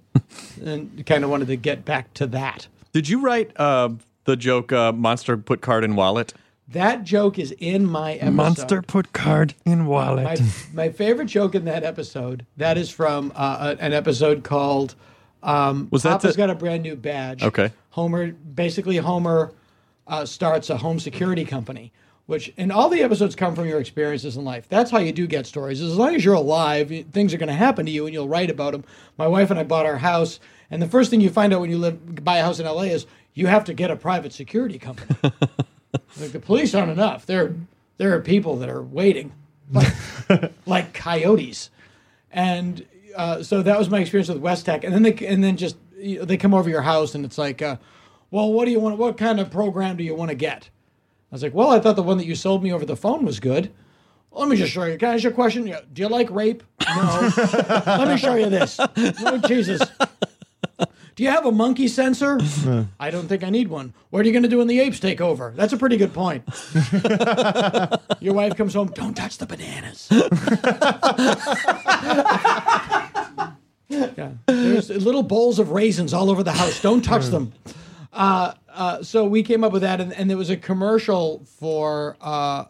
and kind of wanted to get back to that. Did you write uh, the joke uh, "Monster put card in wallet"? That joke is in my episode. Monster put card in wallet. my, my favorite joke in that episode that is from uh, a- an episode called um, Was that Papa's the- got a brand new badge. Okay. Homer basically Homer uh, starts a home security company, which and all the episodes come from your experiences in life. That's how you do get stories. As long as you're alive, things are going to happen to you, and you'll write about them. My wife and I bought our house, and the first thing you find out when you live buy a house in LA is you have to get a private security company. like the police aren't enough. There, there are people that are waiting, like, like coyotes, and uh, so that was my experience with Westec. And then they and then just you know, they come over your house, and it's like, uh, well, what do you want? What kind of program do you want to get? I was like, well, I thought the one that you sold me over the phone was good. Let me just show you. Can I ask you a question? Do you like rape? No. Let me show you this. Oh, Jesus. Do you have a monkey sensor? I don't think I need one. What are you going to do when the apes take over? That's a pretty good point. Your wife comes home, don't touch the bananas. yeah. There's little bowls of raisins all over the house. Don't touch them. Uh, uh, so we came up with that, and, and there was a commercial for uh,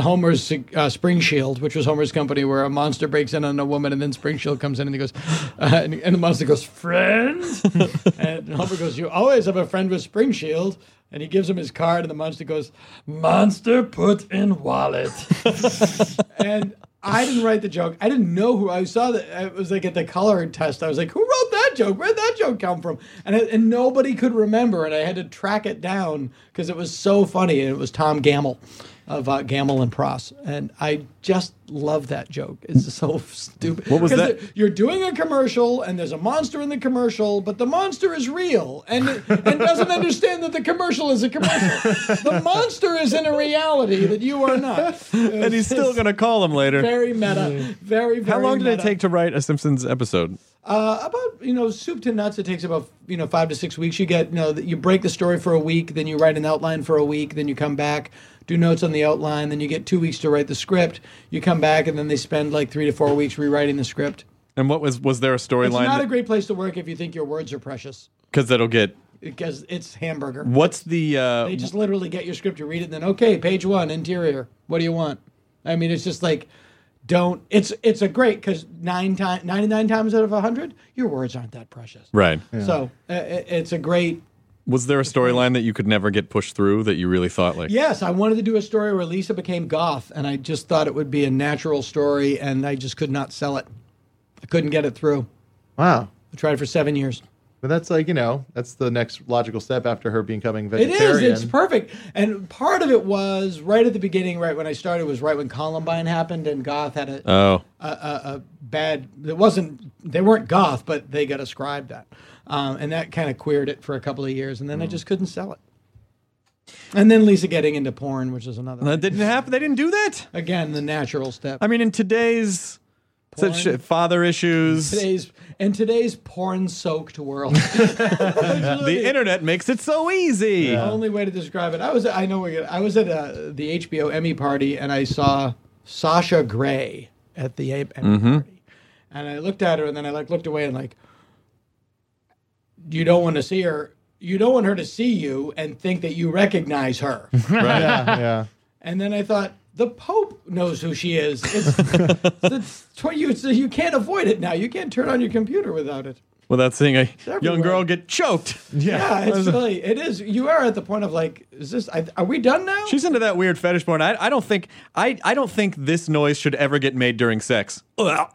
Homer's uh, Spring Shield, which was Homer's company, where a monster breaks in on a woman, and then Spring Shield comes in, and he goes, uh, and, and the monster goes, "Friend," and Homer goes, "You always have a friend with Spring Shield." And he gives him his card, and the monster goes, "Monster put in wallet." and I didn't write the joke. I didn't know who I saw that. It was like at the color test. I was like, "Who wrote that joke? Where'd that joke come from?" And it, and nobody could remember, and I had to track it down because it was so funny. And it was Tom Gammill of uh, Gammill and Pross, and I just love that joke. It's so stupid. What was 'Cause that? You're doing a commercial, and there's a monster in the commercial, but the monster is real and and doesn't understand that the commercial is a commercial. the monster is in a reality that you are not. and he's still going to call him later. Very meta. Very, very How long did it take to write a Simpsons episode? Uh, about you know soup to nuts. It takes about you know five to six weeks. You get you know you break the story for a week, then you write an outline for a week, then you come back, do notes on the outline, then you get two weeks to write the script. You come back, and then they spend like three to four weeks rewriting the script. And what was was there a storyline? It's not a great place to work if you think your words are precious Because that'll get. because it's hamburger. What's the? Uh, They just literally get your script, you read it, and then okay, page one, interior. What do you want? I mean, it's just like, don't. It's it's a great because nine times, ninety nine times out of hundred, your words aren't that precious. right. So uh, it- it's a great. Was there a storyline that you could never get pushed through that you really thought like? Yes, I wanted to do a story where Lisa became goth, and I just thought it would be a natural story, and I just could not sell it. I couldn't get it through. Wow. I tried for seven years. But that's like, you know, that's the next logical step after her becoming vegetarian. is. It's perfect. And part of it was right at the beginning, right when I started, was right when Columbine happened, and goth had a Oh, a, a, a bad. It wasn't. They weren't goth, but they got ascribed that, um, and that kind of queered it for a couple of years, and then I just couldn't sell it. And then Lisa getting into porn, which is another. that didn't happen. They didn't do that. Again, the natural step. I mean, in today's such Porn. father issues, today's and today's porn-soaked world. the internet makes it so easy. The only way to describe it. I was. I know. We're I was at uh, the HBO Emmy party, and I saw Sasha Grey at the A- Emmy party, and I looked at her, and then I like looked away, and like, you don't want to see her. You don't want her to see you and think that you recognize her. yeah, yeah. and then I thought. The Pope knows who she is. It's, it's, tw- you, so you can't avoid it now. You can't turn on your computer without it. without seeing a young girl get choked. Yeah, it's really it is. You are at the point of like, is this? I, are we done now? She's into that weird fetish porn. I, I don't think I, I don't think this noise should ever get made during sex.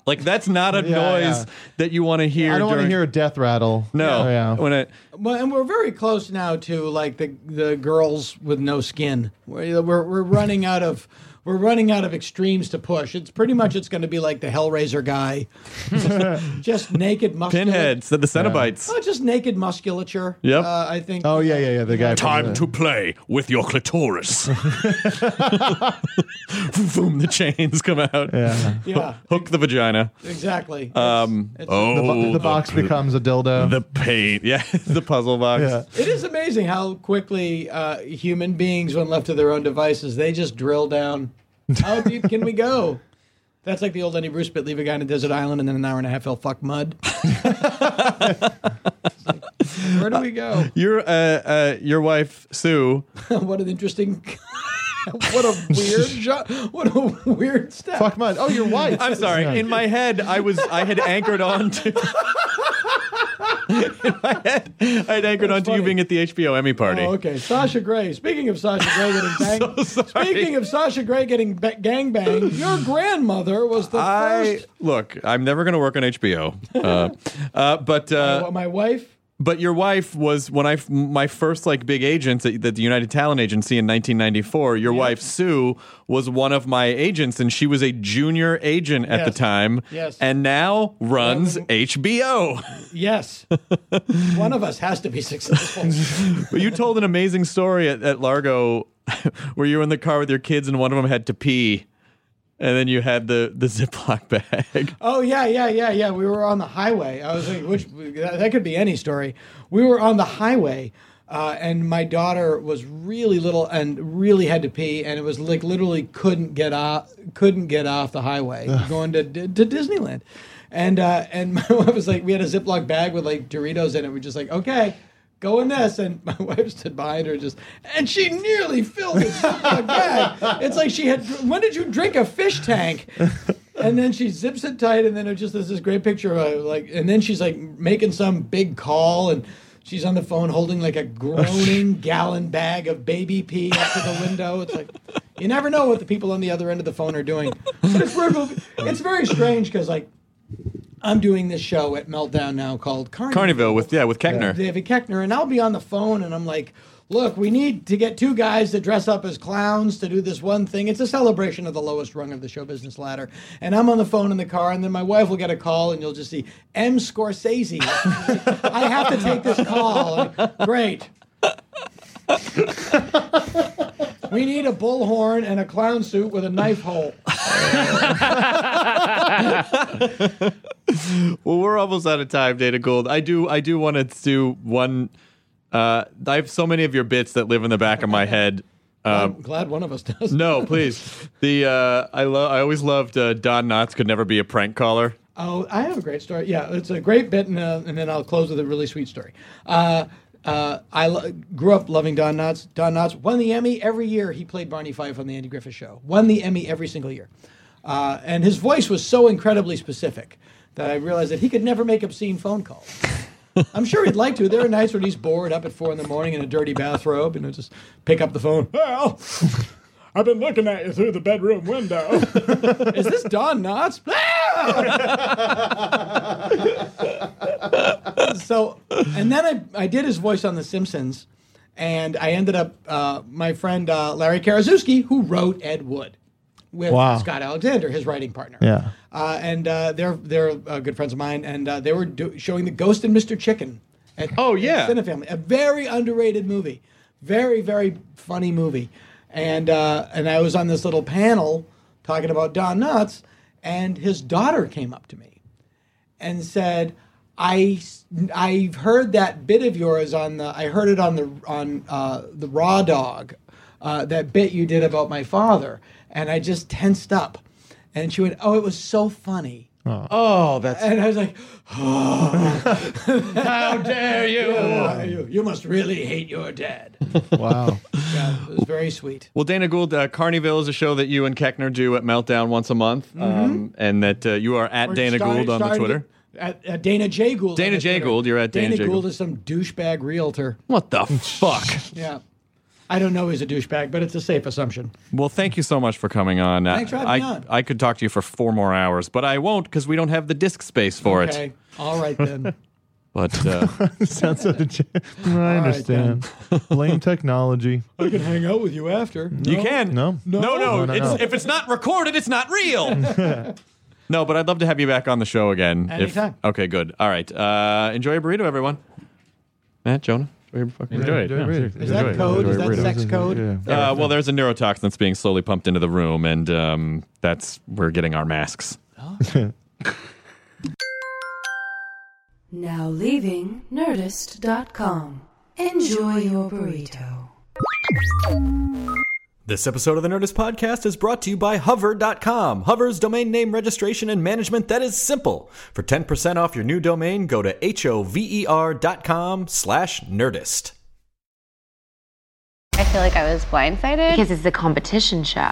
Like that's not a Yeah, noise yeah. that you want to hear. I don't want to hear a death rattle. No, Oh, yeah. when it Well, and we're very close now to like the the girls with no skin. We're we're, we're running out of. We're running out of extremes to push. It's pretty much it's going to be like the Hellraiser guy, just naked musculature. pinheads, the, the Cenobites. Oh, just naked musculature. Yep. Uh, I think. Oh yeah, yeah, yeah. The guy. from the- play with your clitoris. Boom! The chains come out. Yeah. Yeah. Hook the vagina. Exactly. Um, It's- it's- oh, The, bo- the box becomes a dildo. the paint. Yeah, the puzzle box. yeah. It is amazing how quickly uh, human beings, when left to their own devices, they just drill down. How deep can we go? That's like the old Lenny Bruce bit: leave a guy on a desert island, and then an hour and a half he'll fuck mud. Like, Where do we go? Your uh, uh, your wife Sue. what an interesting. what a weird. Jo- what a weird step. Fuck mud. Oh, your wife. I'm sorry. In my head, I was I had anchored on to. in my head, I had anchored on to you being at the HBO Emmy party. Oh, okay. Sasha Grey. Speaking of Sasha Grey getting banged. So sorry. Speaking of Sasha Grey getting ba- gang banged, your grandmother was the I first. look. I'm never going to work on HBO, uh, uh, but uh, my wife. But your wife was when I my first like big agent at, the United Talent Agency in 1994. Your wife Sue was one of my agents, and she was a junior agent at the time. Yes. and now runs Um, HBO. Yes. One of us has to be successful. But you told an amazing story at, at Largo where you were in the car with your kids and one of them had to pee. And then you had the, the Ziploc bag. Oh yeah, yeah, yeah, yeah. We were on the highway. I was like, which that that could be any story. We were on the highway, uh, and my daughter was really little and really had to pee, and it was like literally couldn't get off, couldn't get off the highway going to to Disneyland, and uh, and my wife was like, we had a Ziploc bag with like Doritos in it. We're just like, okay. Go in this, and my wife stood behind her, just, and she nearly filled the Ziploc bag. It's like she had. When did you drink a fish tank? and then she zips it tight, and then it just there's this great picture of like, and then she's like making some big call, and she's on the phone holding like a groaning gallon bag of baby pee up to the window. It's like you never know what the people on the other end of the phone are doing. But it's it's very strange because like I'm doing this show at Meltdown now called Carnival. Carnival with, yeah, with Keckner. David Keckner, and I'll be on the phone, and I'm like, "Look, we need to get two guys to dress up as clowns to do this one thing. It's a celebration of the lowest rung of the show business ladder." And I'm on the phone in the car, and then my wife will get a call, and you'll just see M. Scorsese. I have to take this call. Like, Great. We need a bullhorn and a clown suit with a knife hole. Well, we're almost out of time, Dana Gould. I do I do want to do one. Uh, I have so many of your bits that live in the back of my head. Um, I'm glad one of us does. no, please. The uh, I love. I always loved uh, Don Knotts could never be a prank caller. Oh, I have a great story. Yeah, it's a great bit, and, uh, and then I'll close with a really sweet story. Uh, uh, I lo- grew up loving Don Knotts. Don Knotts won the Emmy every year. He played Barney Fife on the Andy Griffith Show. Won the Emmy every single year, uh, and his voice was so incredibly specific that I realized that he could never make obscene phone calls. I'm sure he'd like to. There are nights when he's bored up at four in the morning in a dirty bathrobe, and he'll just pick up the phone. Well, I've been looking at you through the bedroom window. Is this Don Knotts? so, and then I, I did his voice on The Simpsons, and I ended up, uh, my friend uh, Larry Karaszewski, who wrote Ed Wood with Wow. Scott Alexander, his writing partner. Yeah. Uh, and uh, they're they're uh, good friends of mine, and uh, they were do- showing the Ghost and Mr. Chicken. At, Oh, yeah. at Cinefamily, a very underrated movie, very very funny movie, and uh, and I was on this little panel talking about Don Knotts, and his daughter came up to me and said, "I I've heard that bit of yours on the I heard it on the on uh, the Raw Dog, uh, that bit you did about my father, and I just tensed up." And she went, "Oh, it was so funny." Oh, that's And I was like, "How dare you? you? You must really hate your dad." Wow. Yeah, it was very sweet. Well, Dana Gould, uh, Carnival is a show that you and Keckner do at Meltdown once a month, um, and that uh, you are at We're Dana starting- Gould on the starting to Twitter. At, at Dana J. Gould. Dana J. Gould, you're at Dana J. Gould Gould. is some douchebag realtor. What the fuck? Yeah. I don't know he's a douchebag, but it's a safe assumption. Well, thank you so much for coming on. Uh, Thanks for having I, me on. I could talk to you for four more hours, but I won't because we don't have the disk space for it. okay. it. All right then. But uh, Sounds so dege- I understand. Blame technology. I can hang out with you after. you can. No. No, no. No, no, it's, no. If it's not recorded, it's not real. no, but I'd love to have you back on the show again. if- Anytime. okay, good. All right. Uh, enjoy your burrito, everyone. Matt, Jonah, enjoy your fucking burrito. Enjoy it. Enjoy Yeah, it. seriously. Is that Enjoy it. code? Is Enjoy that it. sex code? Yeah. Uh, well, there's a neurotoxin that's being slowly pumped into the room, and um, that's we're getting our masks. Now leaving Nerdist.com. Enjoy your burrito. This episode of the Nerdist Podcast is brought to you by Hover.com. Hover's domain name registration and management that is simple. For 10% off your new domain, go to H-O-V-E-R.com slash Nerdist. I feel like I was blindsided because it's a competition show.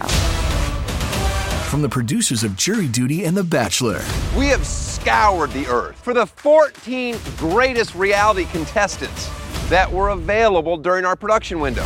From the producers of Jury Duty and The Bachelor, We have scoured the earth for the 14 greatest reality contestants that were available during our production window.